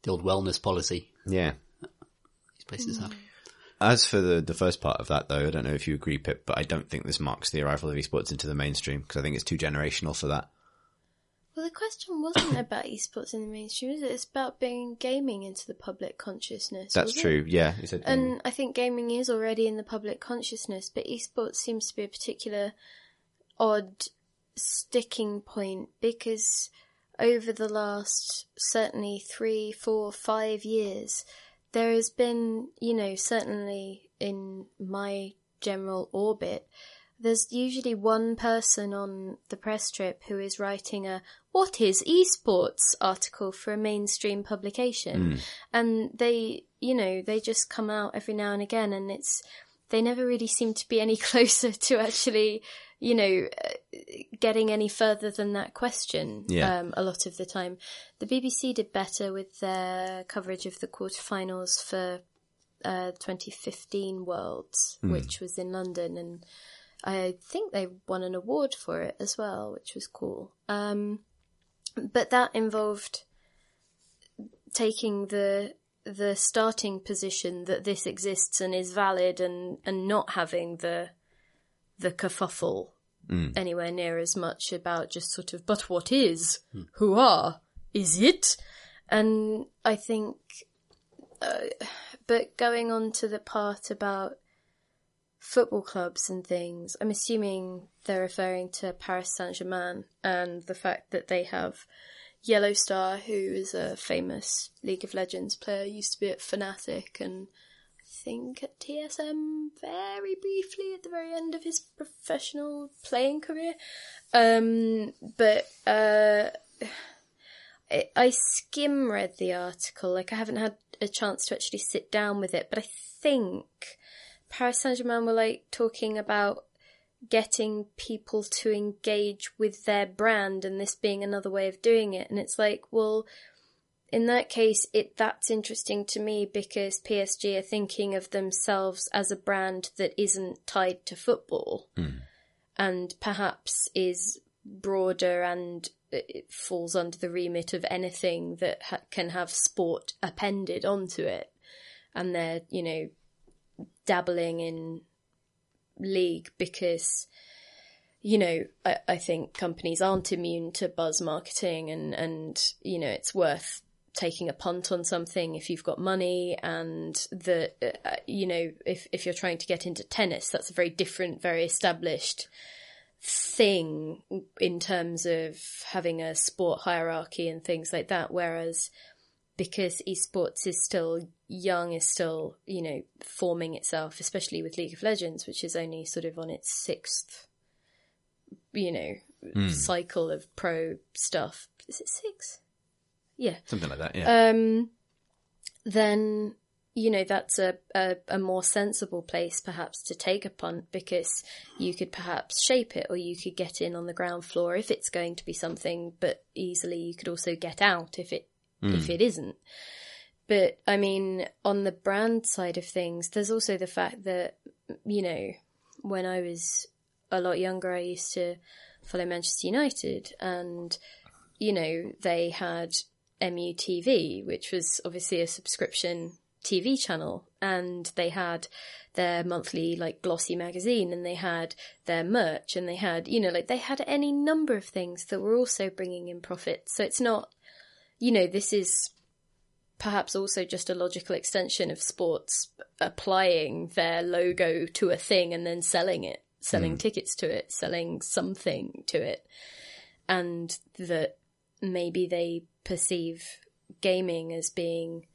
The old wellness policy Yeah. These places have. Mm. As for the, the first part of that, though, I don't know if you agree, Pip, but I don't think this marks the arrival of esports into the mainstream because I think it's too generational for that. Well, the question wasn't about esports in the mainstream, is it? It's about bringing gaming into the public consciousness. That's was it? true. Yeah, you said And I think gaming is already in the public consciousness, but esports seems to be a particular odd sticking point because over the last certainly three, four, five years, there has been, you know, certainly in my general orbit, there's usually one person on the press trip who is writing a what is esports? article for a mainstream publication. Hmm. And they you know they just come out every now and again and it's they never really seem to be any closer to actually you know uh, getting any further than that question Yeah. um, a lot of the time the bbc did better with their coverage of the quarterfinals for uh, 2015 worlds which was in london and I think they won an award for it as well, which was cool. Um, but that involved taking the the starting position that this exists and is valid, and and not having the the kerfuffle anywhere near as much about just sort of, but what is, who are, is it? And I think, uh, but going on to the part about football clubs and things, I'm assuming they're referring to Paris Saint Germain and the fact that they have YellOwStaR, who is a famous League of Legends player, used to be at Fnatic and think at TSM very briefly at the very end of his professional playing career. Um, but uh, I, I skim read the article, like I haven't had a chance to actually sit down with it, but I think Paris Saint Germain were like talking about getting people to engage with their brand and this being another way of doing it. And it's like, well, in that case, it that's interesting to me because PSG are thinking of themselves as a brand that isn't tied to football hmm. and perhaps is broader and it falls under the remit of anything that ha- can have sport appended onto it. And they're, you know, dabbling in league because you know I, I think companies aren't immune to buzz marketing and and you know it's worth taking a punt on something if you've got money and the uh, you know if if you're trying to get into tennis that's a very different very established thing in terms of having a sport hierarchy and things like that whereas because esports is still young, is still, you know, forming itself, especially with League of Legends, which is only sort of on its sixth, you know, cycle of pro stuff. Is it six? Yeah. something like that. Yeah. Um, then you know that's a, a a more sensible place perhaps to take a punt because you could perhaps shape it or you could get in on the ground floor if it's going to be something but easily you could also get out if it if it isn't but i mean on the brand side of things there's also the fact that you know when i was a lot younger i used to follow manchester united and you know they had MUTV, which was obviously a subscription TV channel, and they had their monthly like glossy magazine and they had their merch and they had you know like they had any number of things that were also bringing in profit. So it's not you know this is perhaps also just a logical extension of sports applying their logo to a thing and then selling it selling hmm. tickets to it selling something to it. And that maybe they perceive gaming as being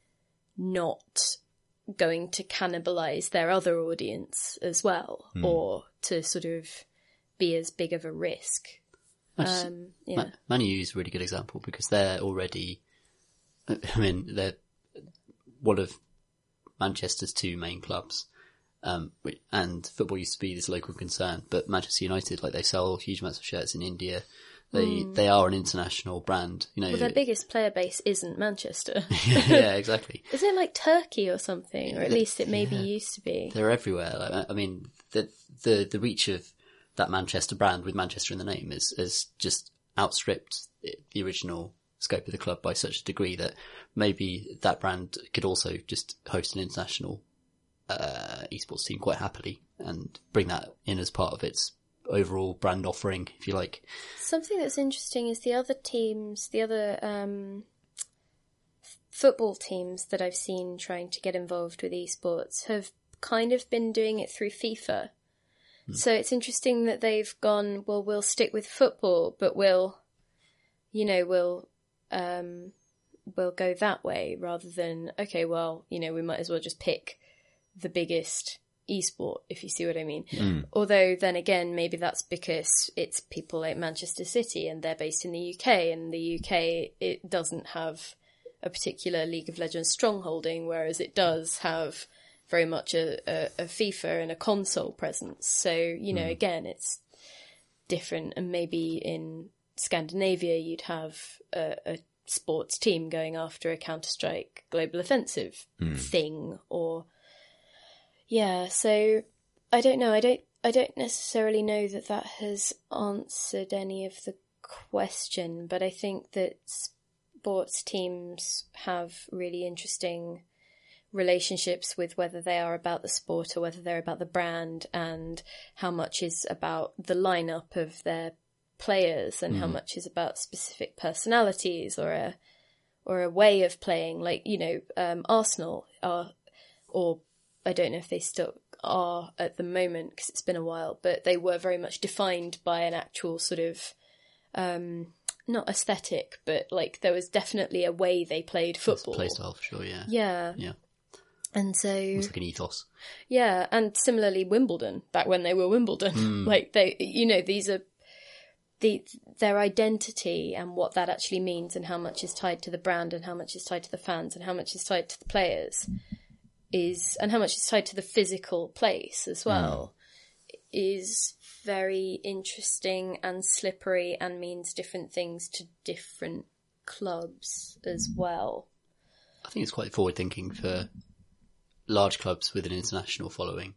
not going to cannibalize their other audience as well, or to sort of be as big of a risk. Manchester- Um, yeah. Ma- Man U is a really good example because they're already, I mean, they're one of Manchester's two main clubs. Um, and football used to be this local concern, but Manchester United, like they sell huge amounts of shirts in India. They, they are an international brand, you know. Well, their biggest player base isn't Manchester. yeah, exactly. Is it like Turkey or something? Or at least it maybe used to be. They're everywhere. Like, I- I mean, the, the, the reach of that Manchester brand with Manchester in the name is, is just outstripped the original scope of the club by such a degree that maybe that brand could also just host an international uh, esports team quite happily and bring that in as part of its overall brand offering, if you like. Something that's interesting is the other teams, the other um, football teams that I've seen trying to get involved with esports have kind of been doing it through FIFA. So it's interesting that they've gone, well, we'll stick with football, but we'll, you know, we'll, um, we'll go that way rather than, okay, well, you know, we might as well just pick the biggest esport, if you see what I mean. Mm. Although then again, maybe that's because it's people like Manchester City and they're based in the UK, and the UK it doesn't have a particular League of Legends strongholding, whereas it does have very much a, a, a FIFA and a console presence. So you know, mm. again, it's different, and maybe in Scandinavia you'd have a, a sports team going after a Counter Strike Global Offensive mm. thing, or yeah. So I don't know. I don't. I don't necessarily know that that has answered any of the question, but I think that sports teams have really interesting relationships with whether they are about the sport or whether they're about the brand and how much is about the lineup of their players and how much is about specific personalities or a or a way of playing like you know um, Arsenal are or I don't know if they still are at the moment because it's been a while but they were very much defined by an actual sort of um not aesthetic but like there was definitely a way they played football Play style for sure, yeah. yeah Yeah. and so It's like an ethos. yeah, and similarly Wimbledon back when they were Wimbledon, like they, you know, these are the their identity and what that actually means, and how much is tied to the brand, and how much is tied to the fans, and how much is tied to the players, is and how much is tied to the physical place as mm. well, is very interesting and slippery, and means different things to different clubs as mm. well. I think it's quite forward thinking for large clubs with an international following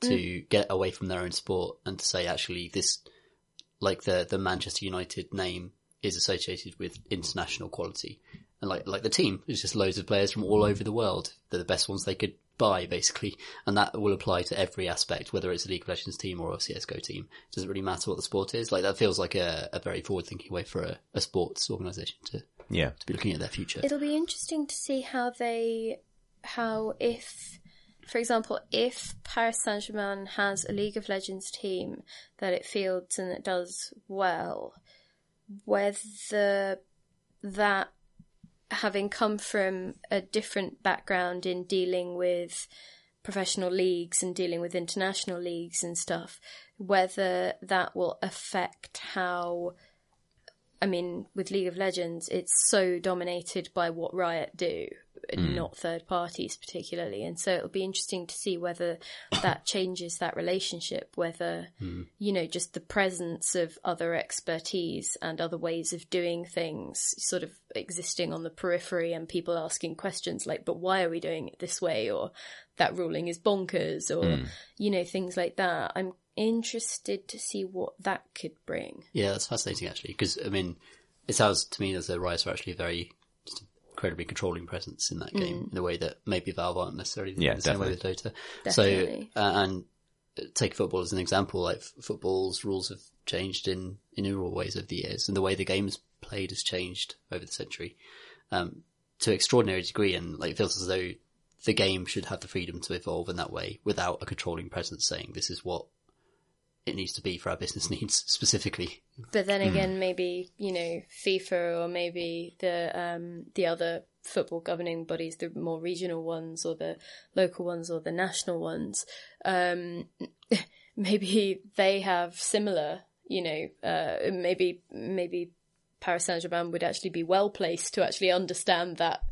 to mm. get away from their own sport and to say actually this like the the Manchester United name is associated with international quality and like like the team is just loads of players from all over the world they're the best ones they could buy basically. And that will apply to every aspect whether it's a League of Legends team or a CSGO team. It doesn't really matter what the sport is. Like that feels like a, a very forward thinking way for a, a sports organisation to Yeah. to be looking at their future. It'll be interesting to see how they, how if, for example, if Paris Saint Germain has a League of Legends team that it fields and it does well, whether that having come from a different background in dealing with professional leagues and dealing with international leagues and stuff, whether that will affect how I mean, with League of Legends, it's so dominated by what Riot do, Hmm. not third parties particularly. And so it'll be interesting to see whether that changes that relationship, whether, hmm. you know, just the presence of other expertise and other ways of doing things sort of existing on the periphery and people asking questions like, but why are we doing it this way? Or that ruling is bonkers or, hmm. you know, things like that. I'm interested to see what that could bring. Yeah, that's fascinating actually, because I mean, it sounds to me as though Riot are actually very, a incredibly controlling presence in that game in a way that maybe Valve aren't necessarily Yeah, the same way with Dota. Definitely. So, uh, and take football as an example, like football's rules have changed in innumerable ways over the years, and the way the game game's played has changed over the century um, to an extraordinary degree, and like it feels as though the game should have the freedom to evolve in that way without a controlling presence saying this is what it needs to be for our business needs specifically. But then again, maybe you know FIFA or maybe the um, the other football governing bodies, the more regional ones or the local ones or the national ones, um, maybe they have similar. You know, uh, maybe maybe Paris Saint Germain would actually be well placed to actually understand that,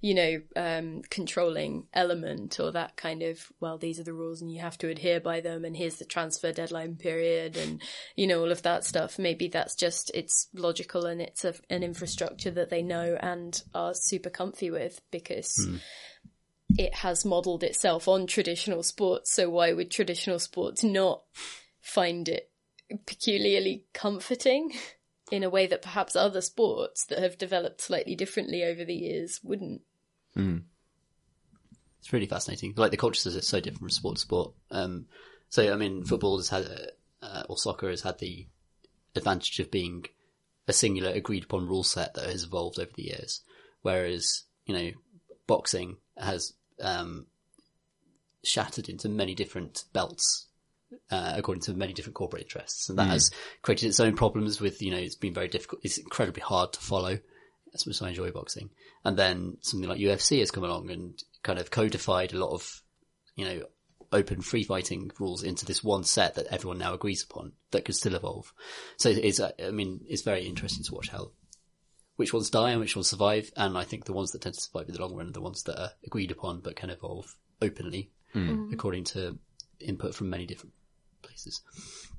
you know, um, controlling element or that kind of, well, these are the rules and you have to adhere by them and here's the transfer deadline period and, you know, all of that stuff. Maybe that's just, it's logical and it's a, an infrastructure that they know and are super comfy with because it has modeled itself on traditional sports. So why would traditional sports not find it peculiarly comforting? in a way that perhaps other sports that have developed slightly differently over the years wouldn't. It's really fascinating. Like the cultures are so different from sport to sport. Um, so I mean, football has had, uh, or soccer has had the advantage of being a singular agreed upon rule set that has evolved over the years. Whereas, you know, boxing has, um, shattered into many different belts, uh, according to many different corporate interests. And that has created its own problems with, you know, it's been very difficult. It's incredibly hard to follow. That's why I enjoy boxing. And then something like UFC has come along and kind of codified a lot of, you know, open free fighting rules into this one set that everyone now agrees upon that could still evolve. So it's, uh, I mean, it's very interesting to watch how, which ones die and which ones survive. And I think the ones that tend to survive in the long run are the ones that are agreed upon but can evolve openly according to input from many different places.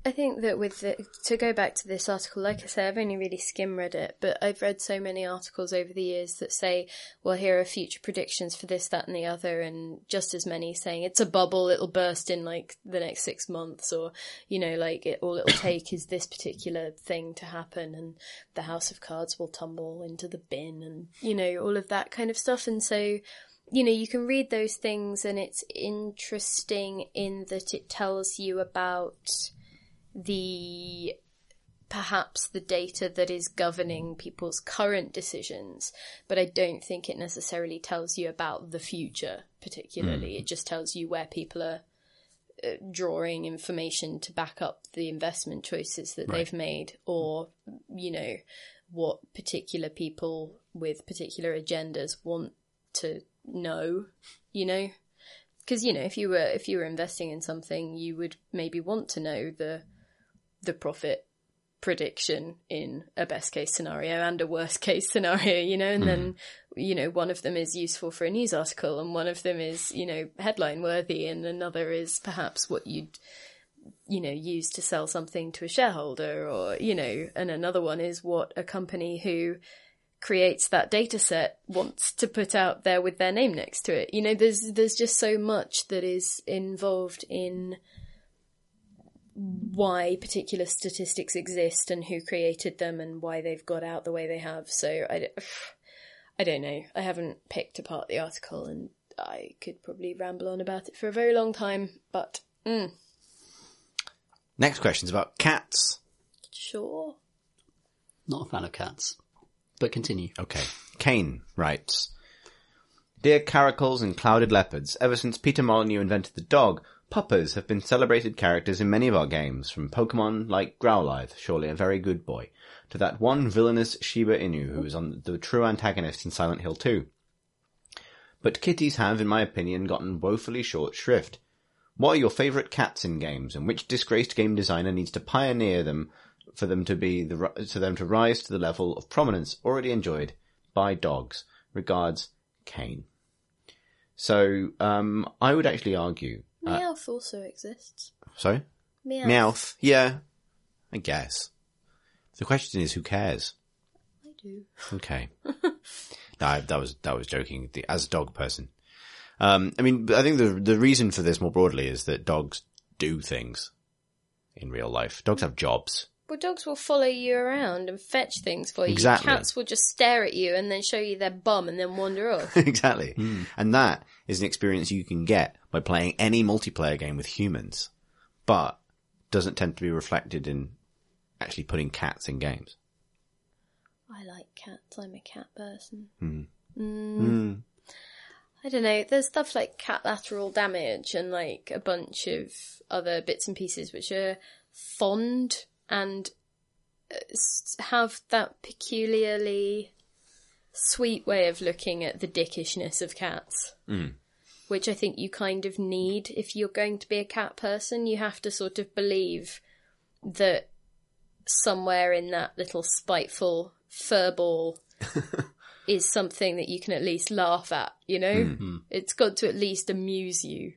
I think that with the, to go back to this article, like I say, I've only really skim read it, but I've read so many articles over the years that say, well, here are future predictions for this, that, and the other, and just as many saying it's a bubble, it'll burst in like the next six months, or, you know, like it, all it'll take is this particular thing to happen, and the house of cards will tumble into the bin, and, you know, all of that kind of stuff. And so, you know, you can read those things, and it's interesting in that it tells you about the perhaps the data that is governing people's current decisions, but I don't think it necessarily tells you about the future particularly. It just tells you where people are uh, drawing information to back up the investment choices that they've made or you know what particular people with particular agendas want to know, you know? Because you know, if you were if you were investing in something, you would maybe want to know the the profit prediction in a best case scenario and a worst case scenario, you know, and then, hmm. you know, one of them is useful for a news article and one of them is, you know, headline worthy and another is perhaps what you'd, you know, use to sell something to a shareholder or, you know, and another one is what a company who creates that data set wants to put out there with their name next to it. You know, there's, there's just so much that is involved in, why particular statistics exist and who created them and why they've got out the way they have. So I, don't- I don't know. I haven't picked apart the article and I could probably ramble on about it for a very long time, but mm, Next question's about cats. sure. Not a fan of cats, but continue. Okay. Kane writes, Dear caracals and clouded leopards, ever since Peter Molyneux invented the dog, puppers have been celebrated characters in many of our games, from Pokemon like Growlithe, surely a very good boy, to that one villainous Shiba Inu who is on the true antagonist in Silent Hill 2. But kitties have, in my opinion, gotten woefully short shrift. What are your favourite cats in games, and which disgraced game designer needs to pioneer them for them to be the to them to rise to the level of prominence already enjoyed by dogs? Regards, Kane. So, um, I would actually argue. Meowth also exists. Sorry, Meowth. Meowth. Yeah, I guess. The question is, who cares? I do. Okay. no, that was that was joking. The, as a dog person, um, I mean, I think the the reason for this more broadly is that dogs do things in real life. Dogs have jobs. Well, dogs will follow you around and fetch things for you. Exactly. Cats will just stare at you and then show you their bum and then wander off. exactly. Hmm. And that is an experience you can get by playing any multiplayer game with humans, but doesn't tend to be reflected in actually putting cats in games. I like cats. I'm a cat person. Hmm. Mm. I don't know. There's stuff like Catlateral Damage and like a bunch of other bits and pieces which are fond and uh, have that peculiarly sweet way of looking at the dickishness of cats. Which I think you kind of need if you're going to be a cat person. You have to sort of believe that somewhere in that little spiteful furball is something that you can at least laugh at, you know? It's got to at least amuse you.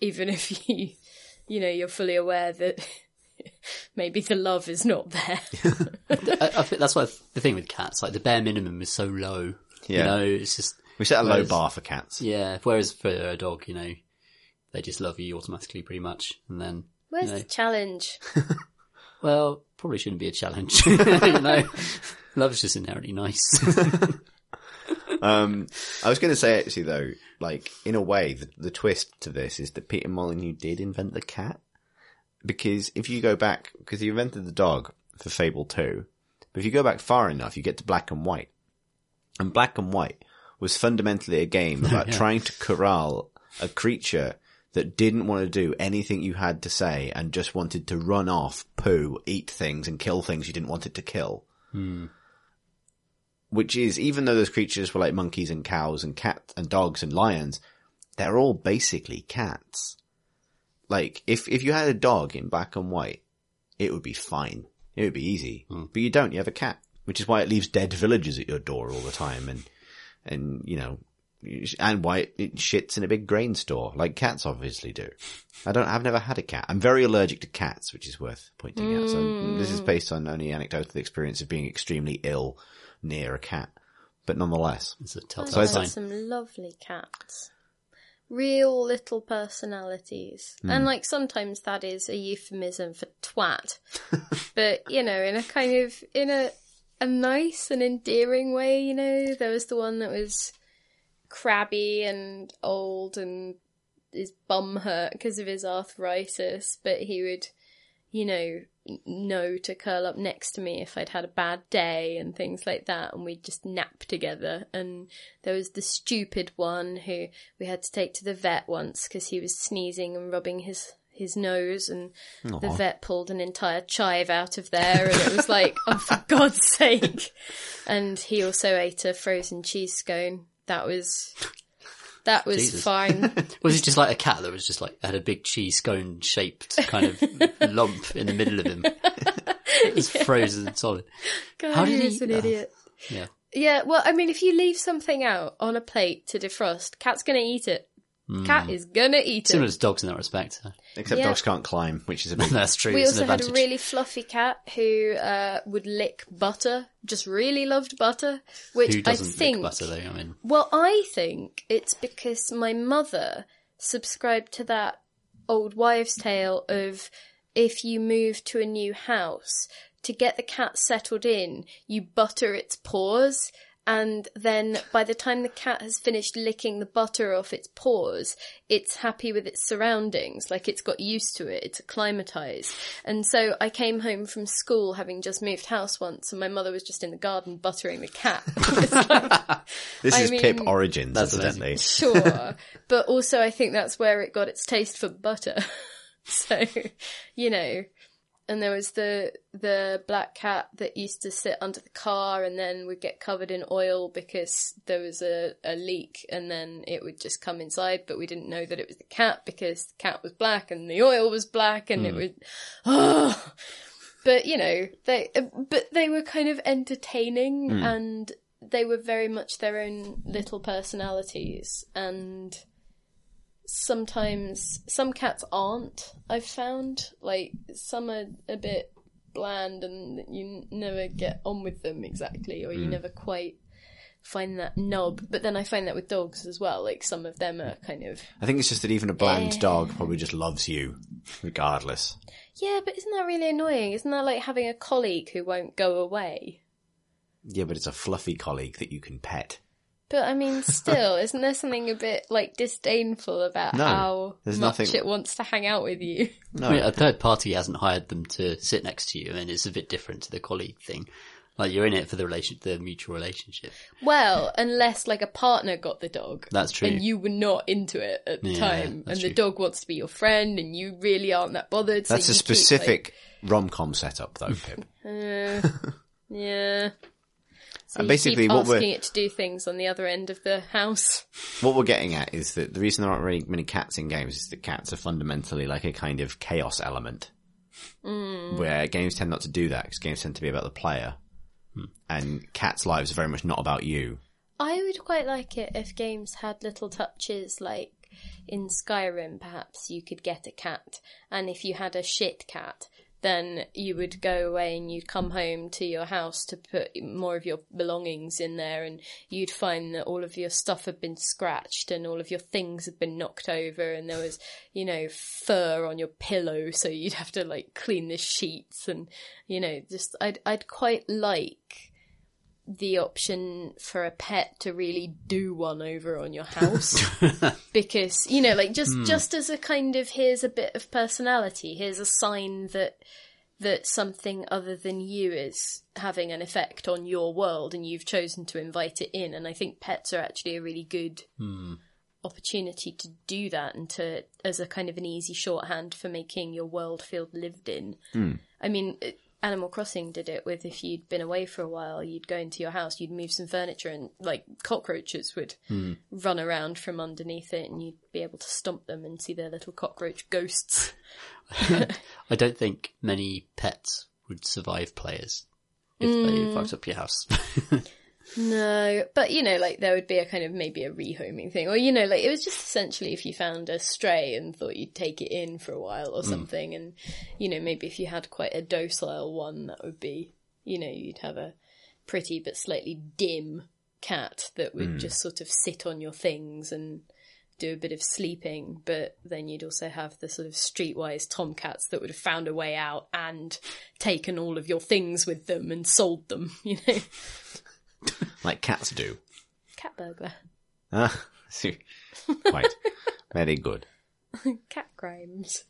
Even if you, you know, you're fully aware that maybe the love is not there. I, I think that's what the thing with cats, like the bare minimum is so low. Yeah. You know, it's just, We set a low Whereas- bar for cats. yeah. Whereas for a dog, you know, they just love you automatically pretty much. And then, Where's you know, the challenge? well, probably shouldn't be a challenge. you know, love is just inherently nice. Um, I was going to say actually though, like in a way, the, the twist to this is that Peter Molyneux did invent the cat. Because if you go back, because he invented the dog for Fable 2, but if you go back far enough, you get to Black and White. And Black and White was fundamentally a game about trying to corral a creature that didn't want to do anything you had to say and just wanted to run off, poo, eat things and kill things you didn't want it to kill hmm. which is even though those creatures were like monkeys and cows and cats and dogs and lions, they're all basically cats. Like if if you had a dog in black and white, it would be fine. It would be easy. Hmm. But you don't. You have a cat, which is why it leaves dead villagers at your door all the time, and and you know, and why it, it shits in a big grain store like cats obviously do. I don't. I've never had a cat. I'm very allergic to cats, which is worth pointing out. So hmm. this is based on only anecdotal experience of being extremely ill near a cat, but nonetheless. it's a I've telltale had sign. some lovely cats. Real little personalities. Hmm. And like sometimes that is a euphemism for twat. but, you know, in a kind of in a a nice and endearing way, you know. There was the one that was crabby and old and his bum hurt because of his arthritis, but he would, you know, know to curl up next to me if I'd had a bad day and things like that, and we'd just nap together. And there was the stupid one who we had to take to the vet once because he was sneezing and rubbing his his nose, and the vet pulled an entire chive out of there, and it was like, oh, for God's sake! And he also ate a frozen cheese scone. That was. That was Jesus. fine. Was it just like a cat that was just like had a big cheese scone shaped kind of lump in the middle of him? It was frozen solid. God, How did he- an oh. idiot. Yeah. Yeah, well, I mean, if you leave something out on a plate to defrost, cat's gonna eat it. Cat is gonna eat it. Similar it. to dogs in that respect. Except Yeah. dogs can't climb, which is a big. That's true. We it's also an had a really fluffy cat who uh, would lick butter, just really loved butter, which Who I doesn't think. lick butter though? I mean, Well, I think it's because my mother subscribed to that old wives' tale of if you move to a new house, to get the cat settled in, you butter its paws. And then by the time the cat has finished licking the butter off its paws, it's happy with its surroundings, like it's got used to it, it's acclimatized. And so I came home from school having just moved house once, and my mother was just in the garden buttering the cat. Like, This I is Pip origins, That's incidentally. Sure. but also I think that's where it got its taste for butter. so, you know, and there was the the black cat that used to sit under the car and then would get covered in oil because there was a, a leak and then it would just come inside but we didn't know that it was the cat because the cat was black and the oil was black and it hmm. would oh but you know they but they were kind of entertaining hmm. and they were very much their own little personalities and sometimes some cats aren't i've found like some are a bit bland and you never get on with them exactly or you mm. never quite find that knob. But then I find that with dogs as well. Like some of them are kind of I think it's just that even a bland dog probably just loves you, regardless. yeah. But isn't that really annoying? Isn't that like having a colleague who won't go away? Yeah, but it's a fluffy colleague that you can pet. But I mean, still, isn't there something a bit like disdainful about No, how there's much nothing- it wants to hang out with you? No, I mean, a third party hasn't hired them to sit next to you, and it's a bit different to the colleague thing. Like you're in it for the relation, the mutual relationship. Well, unless like a partner got the dog. That's true. And you were not into it at the Yeah, time, and that's the dog wants to be your friend, and you really aren't that bothered. So that's a you keep, specific rom-com setup, though, Pip. uh, yeah. So And you basically keep what we're- asking it to do things on the other end of the house. what we're getting at is that the reason there aren't really many cats in games is that cats are fundamentally like a kind of chaos element. Hmm. Where games tend not to do that because games tend to be about the player. Hmm. And cats' lives are very much not about you. I would quite like it if games had little touches like in Skyrim, perhaps you could get a cat, and if you had a shit cat, then you would go away and you'd come home to your house to put more of your belongings in there, and you'd find that all of your stuff had been scratched and all of your things had been knocked over, and there was, you know, fur on your pillow, so you'd have to like clean the sheets, and you know, just I'd I'd quite like the option for a pet to really do one over on your house. Because you know like just hmm. just as a kind of here's a bit of personality here's a sign that that something other than you is having an effect on your world and you've chosen to invite it in. And i think pets are actually a really good hmm. opportunity to do that and to as a kind of an easy shorthand for making your world feel lived in. Hmm. I mean, it- Animal Crossing did it with if you'd been away for a while, you'd go into your house, you'd move some furniture, and like cockroaches would hmm. run around from underneath it, and you'd be able to stomp them and see their little cockroach ghosts. I don't think many pets would survive players if they hmm. fucked up your house. No, but you know, like there would be a kind of maybe a rehoming thing, or you know, like it was just essentially if you found a stray and thought you'd take it in for a while or hmm. something, and you know, maybe if you had quite a docile one, that would be, you know, you'd have a pretty but slightly dim cat that would hmm. just sort of sit on your things and do a bit of sleeping, but then you'd also have the sort of streetwise tomcats that would have found a way out and taken all of your things with them and sold them, you know. Like cats do. Cat burglar. Ah, see. Quite. Very good. Cat crimes.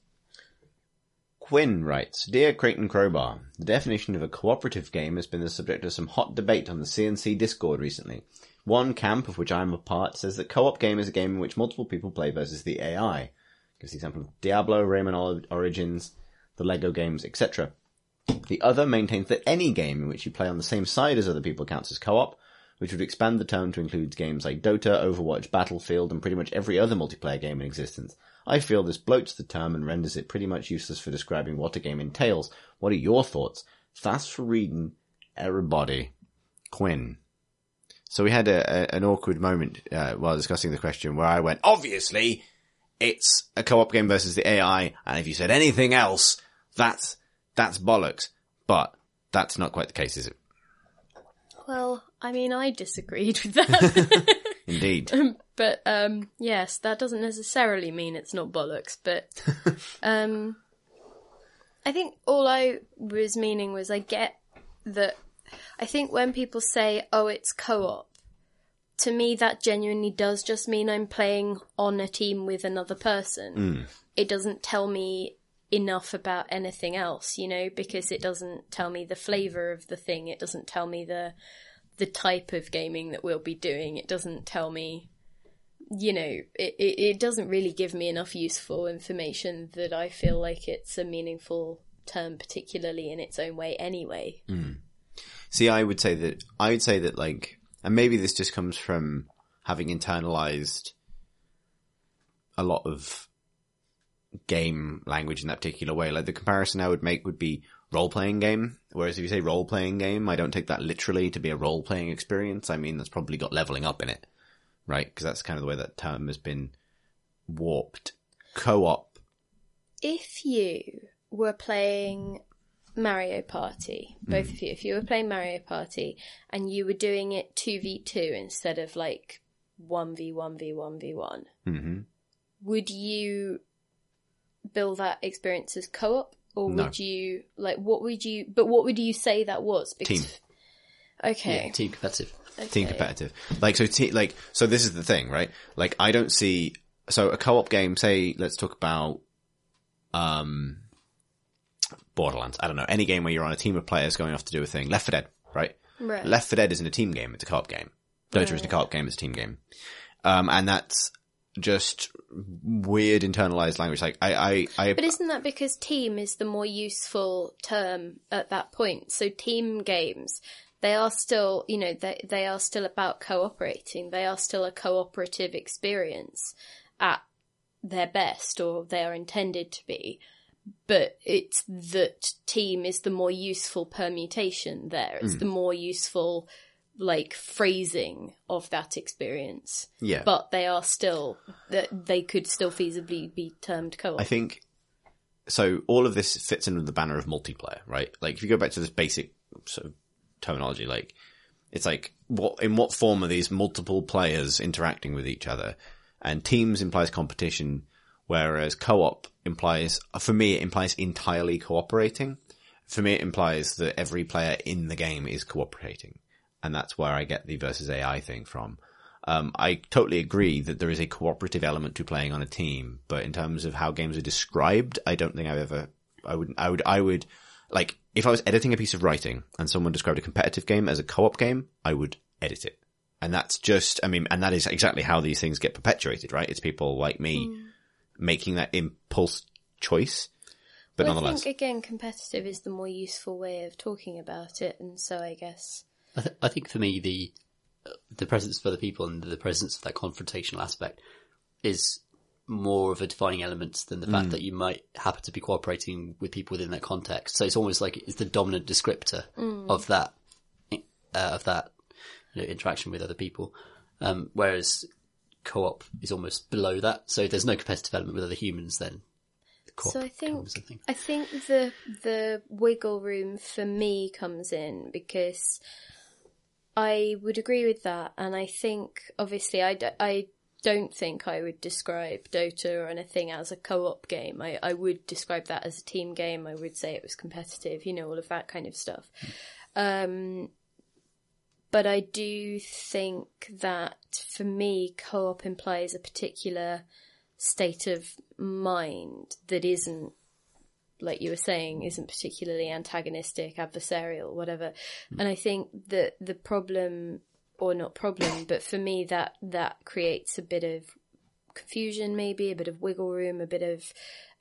Quinn writes, Dear Crate and Crowbar, the definition of a cooperative game has been the subject of some hot debate on the CNC Discord recently. One camp, of which I am a part, says that co-op game is a game in which multiple people play versus the AI. Gives the example of Diablo, Rayman Origins, the Lego games, etc. The other maintains that any game in which you play on the same side as other people counts as co-op, which would expand the term to include games like Dota, Overwatch, Battlefield, and pretty much every other multiplayer game in existence. I feel this bloats the term and renders it pretty much useless for describing what a game entails. What are your thoughts? Thanks for reading, everybody. Quinn. So we had a, a, an awkward moment uh, while discussing the question where I went, obviously, it's a co-op game versus the AI, and if you said anything else, that's that's bollocks. But that's not quite the case, is it? Well, I mean, I disagreed with that. Indeed. but, um, yes, that doesn't necessarily mean it's not bollocks, but, um, I think all I was meaning was I get that, I think when people say, oh, it's co-op, to me that genuinely does just mean I'm playing on a team with another person. It doesn't tell me enough about anything else, you know, because it doesn't tell me the flavor of the thing. It doesn't tell me the the type of gaming that we'll be doing. It doesn't tell me, you know, it, it, it doesn't really give me enough useful information that I feel like it's a meaningful term, particularly in its own way anyway. Hmm. See, I would say that I would say that like, and maybe this just comes from having internalized a lot of game language in that particular way. Like the comparison I would make would be role playing game. Whereas if you say role playing game, I don't take that literally to be a role playing experience. I mean, that's probably got leveling up in it, right? Because that's kind of the way that term has been warped. Co op. If you were playing Mario Party, both of you, if you were playing Mario Party and you were doing it 2v2 instead of like 1v1v1v1, hmm would you bill that experience as co-op or No. would you like what would you but what would you say that was Team. okay Yeah, team competitive. team competitive. Like so, te- like so. This is the thing, right? Like I don't see so a co-op game. Say, let's talk about um Borderlands. I don't know any game where you're on a team of players going off to do a thing. Left 4 Dead, right? right Left 4 Dead isn't a team game; it's a co-op game. Dota isn't a co-op game; it's a team game. Um, and that's just weird internalized language. Like I, I, I but isn't that because team is the more useful term at that point? So team games they are still you know they they are still about cooperating. They are still a cooperative experience at their best or they are intended to be. But it's that team is the more useful permutation there. It's hmm. the more useful like phrasing of that experience yeah. but they are still that they could still feasibly be termed co-op I think so. All of this fits under the banner of multiplayer, right? Like if you go back to this basic sort of terminology, like it's like what in what form are these multiple players interacting with each other? And teams implies competition, whereas co-op implies, for me, it implies entirely cooperating. For me, it implies that every player in the game is cooperating, and that's where I get the versus AI thing from. Um, I totally agree that there is a cooperative element to playing on a team, but in terms of how games are described, I don't think I've ever, I would, I would, I would, like, if I was editing a piece of writing and someone described a competitive game as a co-op game, I would edit it. And that's just, I mean, and that is exactly how these things get perpetuated, right? It's people like me making that impulse choice. But well, nonetheless, I think again, competitive is the more useful way of talking about it, and so I guess I, th- I think for me the the presence of other people and the presence of that confrontational aspect is more of a defining element than the fact that you might happen to be cooperating with people within that context. So it's almost like it's the dominant descriptor of that uh, of that you know, interaction with other people. Um, whereas co-op is almost below that. So if there's no competitive element with other humans, then the co-op So I think becomes a thing. I think the the wiggle room for me comes in because I would agree with that, and I think obviously I, d- I don't think I would describe Dota or anything as a co-op game. I, I would describe that as a team game. I would say it was competitive, you know, all of that kind of stuff. Um, but I do think that for me, co-op implies a particular state of mind that isn't like you were saying isn't particularly antagonistic adversarial whatever. Hmm. And i think that the problem or not problem but for me that that creates a bit of confusion maybe a bit of wiggle room a bit of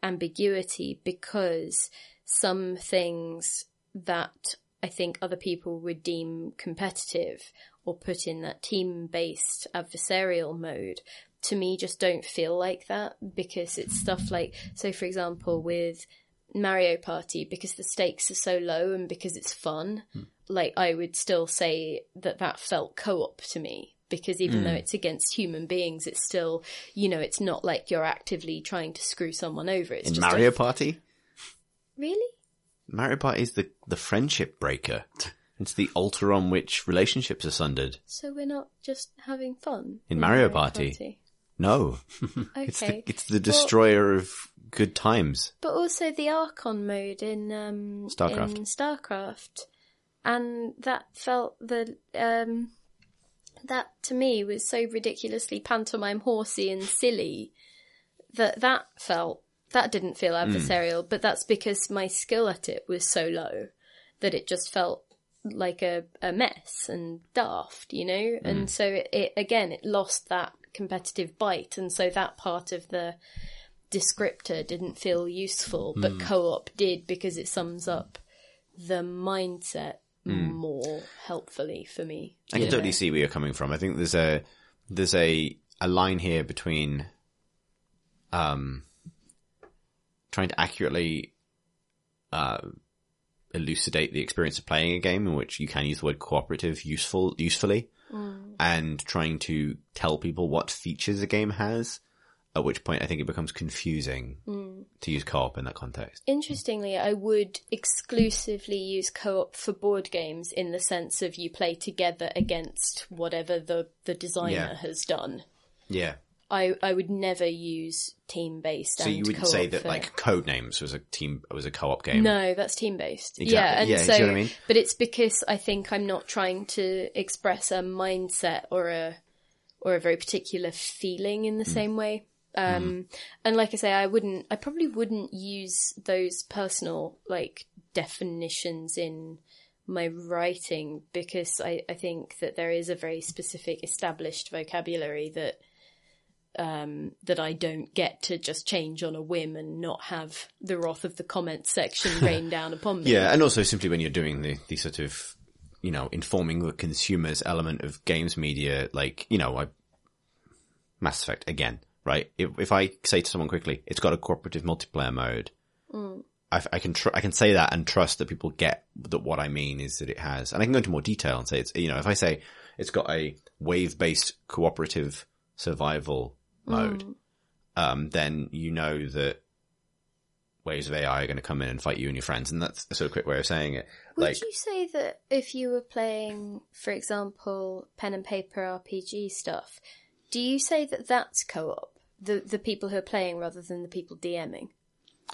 ambiguity because some things that i think other people would deem competitive or put in that team based adversarial mode to me just don't feel like that because it's stuff like so for example with Mario Party because the stakes are so low and because it's fun hmm. like I would still say that that felt co-op to me because even though hmm. it's against human beings it's still you know it's not like you're actively trying to screw someone over it's in just a- Mario Party, really Mario Party is the, the friendship breaker. It's the altar on which relationships are sundered. so we're not just having fun In Mario Party. No, okay it's the it's the destroyer of good times. But also the Archon mode in um Starcraft. in StarCraft. And that felt the um that to me was so ridiculously pantomime horsey and silly that that felt that didn't feel adversarial, but that's because my skill at it was so low that it just felt like a, a mess and daft, you know? And so it, it again it lost that competitive bite and so that part of the descriptor didn't feel useful, but co-op did because it sums up the mindset more helpfully for me. I can totally see where you're coming from. I think there's a there's a a line here between um trying to accurately uh elucidate the experience of playing a game in which you can use the word cooperative useful usefully Mm. and trying to tell people what features a game has At which point I think it becomes confusing mm. to use co-op in that context. Interestingly, I would exclusively use co-op for board games in the sense of you play together against whatever the, the designer Yeah. has done. Yeah. I, I would never use team based. So you wouldn't say that like Codenames was a team was a co-op game. No, that's team based. Exactly. Yeah, and Yeah, you so, see what I mean? but it's because I think I'm not trying to express a mindset or a or a very particular feeling in the Hmm. same way. Um, and like I say, I wouldn't, I probably wouldn't use those personal like definitions in my writing because I, I think that there is a very specific established vocabulary that um, that I don't get to just change on a whim and not have the wrath of the comments section rain down upon me. Yeah, and also simply when you're doing the, the sort of, you know, informing the consumers element of games media, like, you know, I, Mass Effect again, right? If, if I say to someone quickly, it's got a cooperative multiplayer mode, I, I can tr- I can say that and trust that people get that what I mean is that it has, and I can go into more detail and say it's, you know, if I say it's got a wave-based cooperative survival mode, um, then you know that waves of AI are going to come in and fight you and your friends, and that's a sort of quick way of saying it. Would like, you say that if you were playing, for example, pen and paper RPG stuff, do you say that that's co-op? The the people who are playing rather than the people DMing?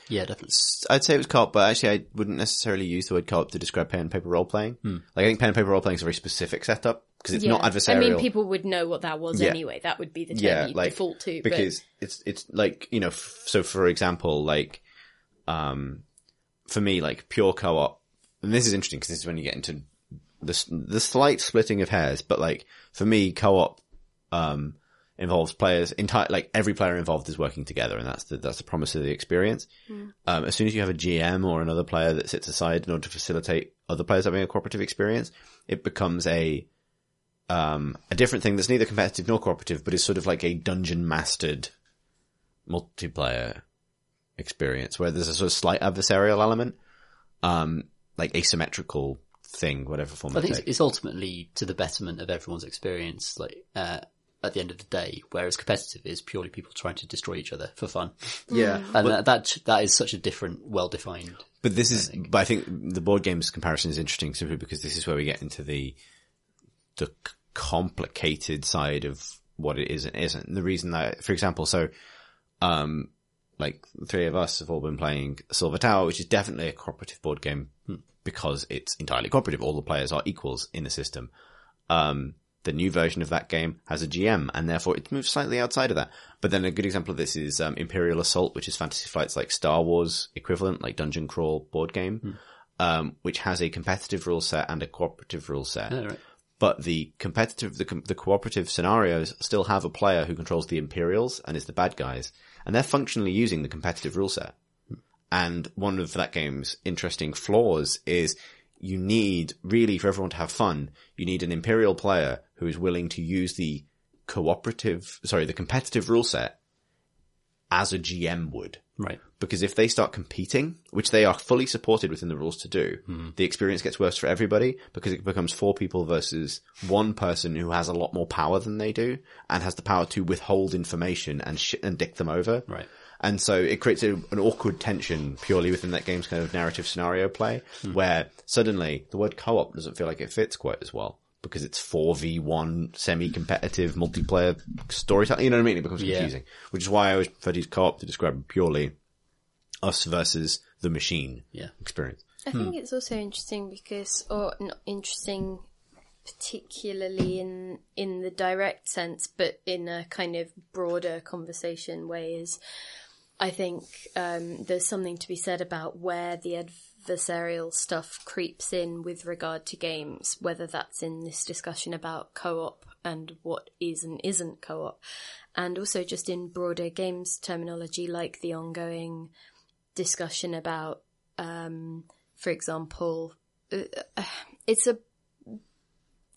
Yeah, definitely. I'd say it was co-op, but actually I wouldn't necessarily use the word co-op to describe pen and paper role playing. Like I think pen and paper role playing is a very specific setup because it's not adversarial. I mean, people would know what that was Yeah. anyway. That would be the term yeah, you like default to. because it's it's like you know. F- so for example, like um, for me, like pure co-op, and this is interesting because this is when you get into the the slight splitting of hairs. But like for me, co-op um involves players entire like every player involved is working together, and that's the that's the promise of the experience. Um, as soon as you have a GM or another player that sits aside in order to facilitate other players having a cooperative experience, it becomes a um, a different thing that's neither competitive nor cooperative, but is sort of like a dungeon mastered multiplayer experience where there's a sort of slight adversarial element, um, like asymmetrical thing, whatever form I think it's, it's ultimately to the betterment of everyone's experience. Like uh, at the end of the day, whereas competitive is purely people trying to destroy each other for fun, Yeah, and that, that that is such a different, well-defined. but this is, but I think the board games comparison is interesting simply because this is where we get into the the c- complicated side of what it is and isn't. And the reason that, for example, so um, like three of us have all been playing Silver Tower, which is definitely a cooperative board game because it's entirely cooperative. All the players are equals in the system. Um, the new version of that game has a GM and therefore it moves slightly outside of that. But then a good example of this is um, Imperial Assault, which is Fantasy Flight's like Star Wars equivalent, like Dungeon Crawl board game, um, which has a competitive rule set and a cooperative rule set right. But the competitive, the, the cooperative scenarios still have a player who controls the Imperials and is the bad guys, and they're functionally using the competitive rule set. And one of that game's interesting flaws is you need, really, for everyone to have fun, you need an Imperial player who is willing to use the cooperative, sorry, the competitive rule set as a GM would Right. because if they start competing, which they are fully supported within the rules to do, mm-hmm. the experience gets worse for everybody because it becomes four people versus one person who has a lot more power than they do and has the power to withhold information and sh- and dick them over. Right. And so it creates a, an awkward tension purely within that game's kind of narrative scenario play hmm. where suddenly the word co-op doesn't feel like it fits quite as well because it's 4v1 semi-competitive multiplayer storytelling. You know what I mean? It becomes Yeah. confusing, which is why I always prefer to use co-op to describe purely us versus the machine Yeah. experience. I think it's also interesting because, or not interesting particularly in in the direct sense, but in a kind of broader conversation way, is I think um, there's something to be said about where the adversarial stuff creeps in with regard to games, whether that's in this discussion about co-op and what is and isn't co-op, and also just in broader games terminology, like the ongoing discussion about um, for example, uh, uh, it's a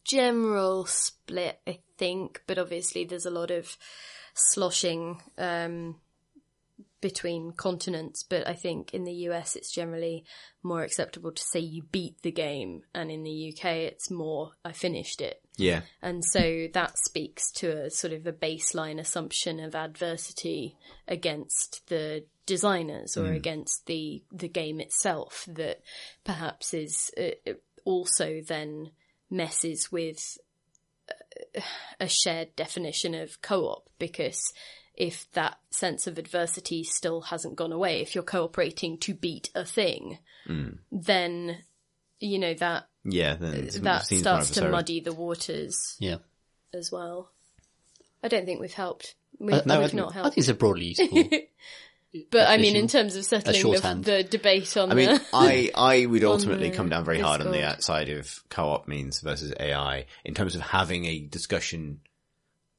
general split, I think, but obviously there's a lot of sloshing um, between continents, but I think in the US it's generally more acceptable to say you beat the game, and in the UK it's more I finished it. Yeah. And so that speaks to a sort of a baseline assumption of adversity against the designers or against the the game itself that perhaps is uh, also then messes with uh, a shared definition of co-op because if that sense of adversity still hasn't gone away if you're cooperating to beat a thing then you know that Yeah. That starts to muddy the waters Yeah. as well. I don't think we've helped. We, Uh, no, I we've think- not I helped. think it's a broadly useful. But I mean, in terms of settling the, the debate on I mean, the. I, I would ultimately come down very hard on the outside of co-op means versus AI in terms of having a discussion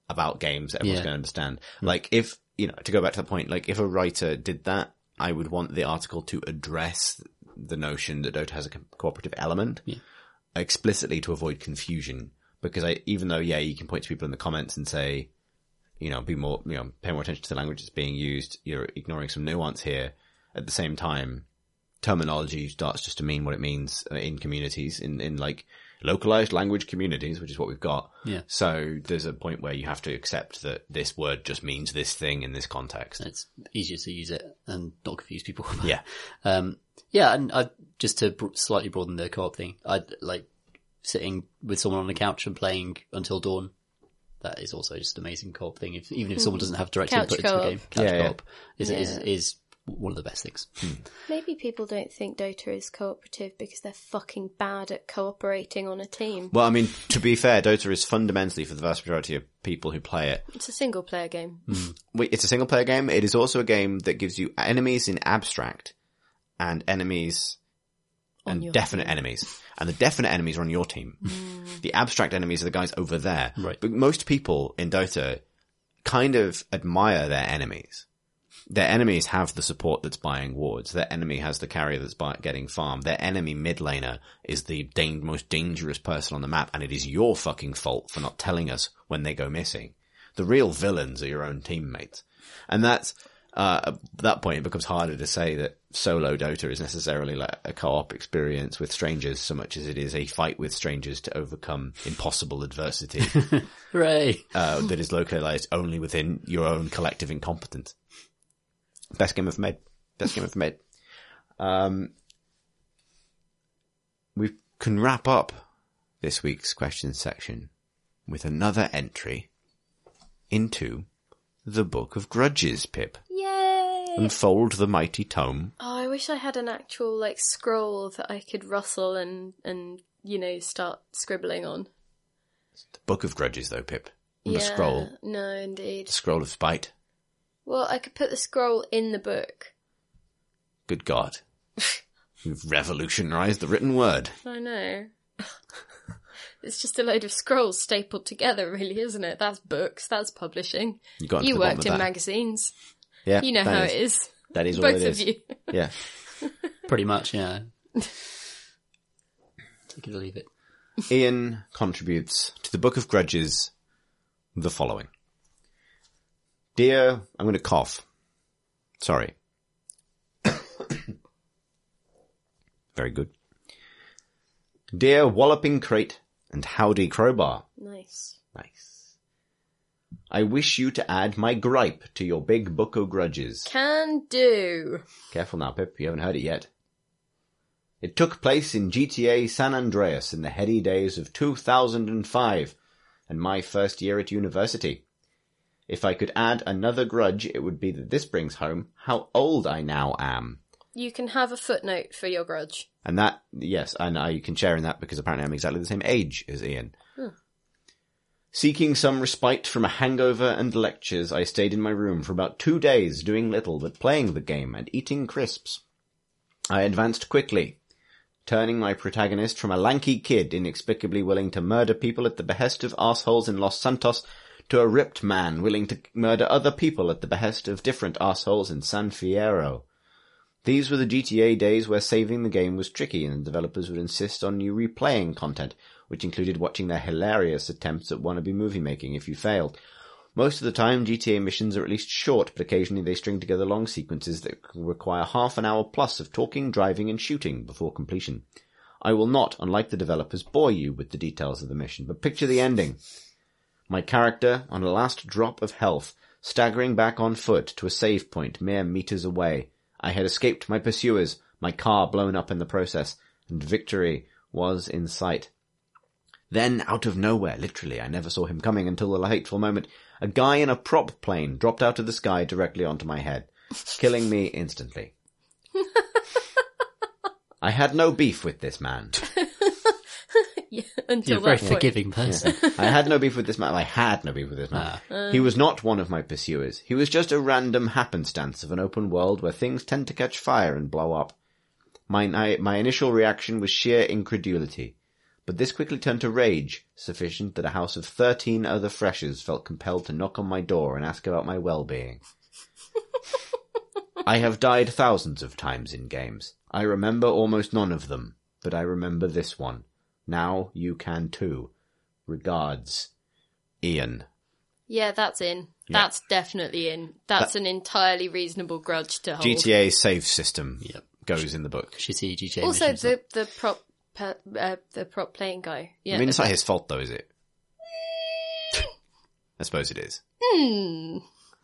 about games that everyone's Yeah. going to understand. Like if, you know, to go back to the point, like if a writer did that, I would want the article to address the notion that Dota has a co- cooperative element explicitly to avoid confusion. Because I, even though, yeah, you can point to people in the comments and say, you know, be more, you know, pay more attention to the language that's being used. You're ignoring some nuance here. At the same time, terminology starts just to mean what it means uh, in communities, in, in like localized language communities, which is what we've got. Yeah. So there's a point where you have to accept that this word just means this thing in this context. it's easier to use it and not confuse people. Yeah. Um, yeah, and I, just to bro- slightly broaden the co-op thing, I like sitting with someone on the couch and playing until dawn. That is also just an amazing co-op thing. If, even if someone doesn't have direct Couch input into the game, couch Yeah, yeah. co-op is, is Yeah. is one of the best things. Hmm. Maybe people don't think Dota is cooperative because they're fucking bad at cooperating on a team. Well, I mean, to be fair, Dota is fundamentally for the vast majority of people who play it. It's a single player game. Hmm. Wait, It's a single player game. It is also a game that gives you enemies in abstract and enemies On and definite team. enemies. And the definite enemies are on your team. Hmm. The abstract enemies are the guys over there. Right. But most people in Dota kind of admire their enemies. Their enemies have the support that's buying wards. Their enemy has the carrier that's buy- getting farm. Their enemy mid laner is the most dangerous person on the map, and it is your fucking fault for not telling us when they go missing. The real villains are your own teammates. And that's, uh, at that point it becomes harder to say that solo Dota is necessarily like a co-op experience with strangers so much as it is a fight with strangers to overcome impossible adversity Hooray! uh, that is localized only within your own collective incompetence. Best game ever made. Best game ever made. Um, we can wrap up this week's questions section with another entry into the Book of Grudges, Pip. Yay! Unfold the mighty tome. Oh, I wish I had an actual like scroll that I could rustle and and you know start scribbling on. The Book of Grudges, though, Pip. And yeah, the scroll. No, indeed. The scroll of spite. Well, I could put the scroll in the book. Good God. You've revolutionized the written word. I know. it's just a load of scrolls stapled together, really, isn't it? That's books. That's publishing. You got You worked in that. magazines. Yeah, You know that how is- it is. That is all Both of you. Yeah. Pretty much, yeah. Take it or leave it. Ian contributes to the Book of Grudges the following. Dear, I'm going to cough. Sorry. Very good. Dear Walloping Crate and Howdy Crowbar. Nice. Nice. I wish you to add my gripe to your big book of grudges. Can do. Careful now, Pip. You haven't heard it yet. It took place in GTA San Andreas in the heady days of 2005 and my first year at university. If I could add another grudge, it would be that this brings home how old I now am. You can have a footnote for your grudge. And that, yes, and I can share in that because apparently I'm exactly the same age as Ian. Hmm. Seeking some respite from a hangover and lectures, I stayed in my room for about two days doing little but playing the game and eating crisps. I advanced quickly, turning my protagonist from a lanky kid inexplicably willing to murder people at the behest of assholes in Los Santos to a ripped man willing to murder other people at the behest of different assholes in San Fierro. These were the GTA days where saving the game was tricky and the developers would insist on you replaying content, which included watching their hilarious attempts at wannabe movie making if you failed. Most of the time, GTA missions are at least short, but occasionally they string together long sequences that require half an hour plus of talking, driving, and shooting before completion. I will not, unlike the developers, bore you with the details of the mission, but picture the ending. My character, on a last drop of health, staggering back on foot to a save point mere meters away. I had escaped my pursuers, my car blown up in the process, and victory was in sight. Then, out of nowhere, literally, I never saw him coming until the hateful moment, a guy in a prop plane dropped out of the sky directly onto my head, killing me instantly. I had no beef with this man. Yeah, You're a very that point. forgiving person. I had no beef with this man. I had no beef with this man. Ah. he was not one of my pursuers. He was just a random happenstance of an open world where things tend to catch fire and blow up. My, I, my initial reaction was sheer incredulity, but this quickly turned to rage, sufficient that a house of thirteen other freshers felt compelled to knock on my door and ask about my well-being. I have died thousands of times in games. I remember almost none of them, but I remember this one. Now you can too. Regards, Ian. Yeah, that's in. Yeah. That's definitely in. That's an entirely reasonable grudge to hold. GTA save system Yep. goes in the book. Shitty GTA Also, missions. the the prop per, uh, the prop playing guy. Yeah, I mean, it's not his fault though, is it? I suppose it is. Hmm.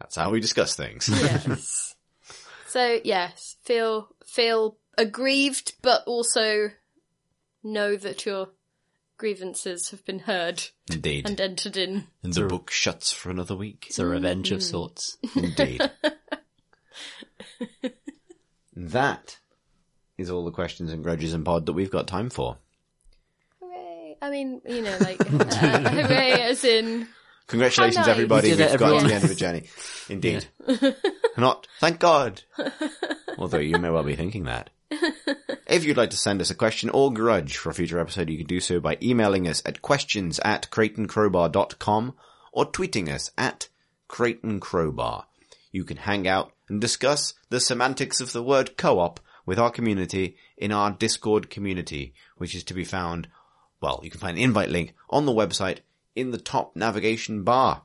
That's how we discuss things. yes. so yes, feel feel aggrieved, but also know that your grievances have been heard Indeed. and entered in. And the book shuts for another week. It's a revenge Mm. of sorts. Indeed. that is all the questions and grudges and pod that we've got time for. Hooray! I mean, you know, like uh, hooray, as in Congratulations, nice. everybody. You did We've got to the end of a journey. Indeed. Not, thank God. Although you may well be thinking that. If you'd like to send us a question or grudge for a future episode, you can do so by emailing us at questions at crateandcrowbar.com or tweeting us at Crate and Crowbar. You can hang out and discuss the semantics of the word co-op with our community in our Discord community, which is to be found, well, you can find an invite link on the website in the top navigation bar.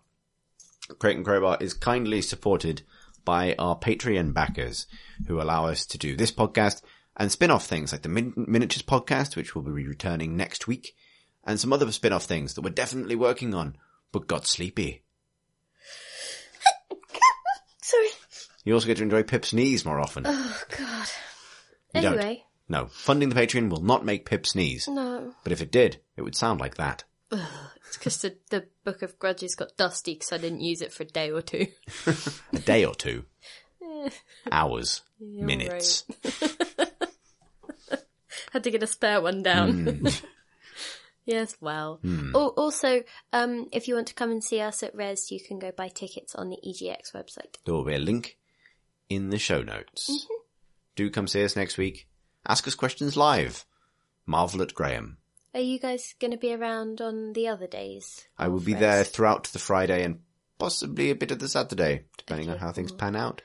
Crate and Crowbar is kindly supported by our Patreon backers who allow us to do this podcast and spin-off things like the Min- Miniatures podcast, which will be returning next week, and some other spin-off things that we're definitely working on, but got sleepy. sorry. You also get to enjoy Pip sneeze more often. Oh God. You don't. Anyway, No, funding the Patreon will not make Pip sneeze, no, but if it did, it would sound like that. It's because the the book of grudges got dusty because I didn't use it for a day or two. A day or two. Hours. You're minutes. Had to get a spare one down. Hmm. yes, well. Oh, also, um, if you want to come and see us at Rezzed, you can go buy tickets on the EGX website. There will be a link in the show notes. Do come see us next week. Ask us questions live. Marvel at Graham. Are you guys going to be around on the other days? I will be Rezzed? there throughout the Friday and possibly a bit of the Saturday, depending on how things cool. pan out.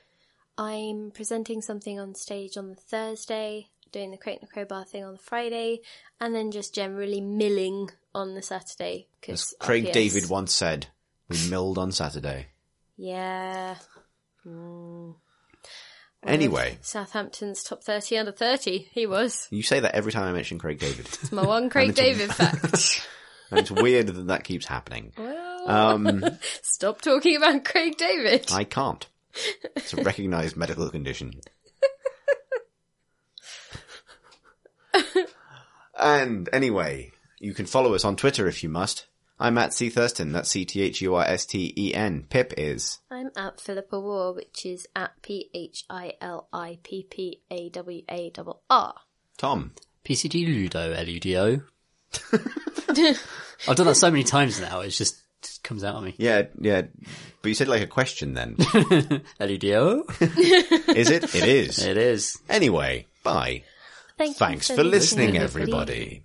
I'm presenting something on stage on the Thursday, doing the Crate and Crowbar thing on the Friday, and then just generally milling on the Saturday. As Craig RPS. David once said, we milled on Saturday. Yeah. Mm. Anyway, Southampton's top 30 under 30. He was. you say that every time I mention Craig David. It's my one Craig David fact. and it's weird that that keeps happening. well, Um, stop talking about Craig David. I can't. It's a recognized medical condition. and anyway, you can follow us on Twitter if you must. I'm at C Thursten, that's C-T-H-U-R-S-T-E-N. Pip is. I'm at Philippa Warr, which is at P H I L I P P A W A R R. Tom. PCG Ludo, L-U-D-O. I've done that so many times now, It's just, just comes out of me. Yeah, yeah. But you said like a question then. L-U-D-O? is it? It is. It is. Anyway, bye. Thank you Thanks for listening, everybody.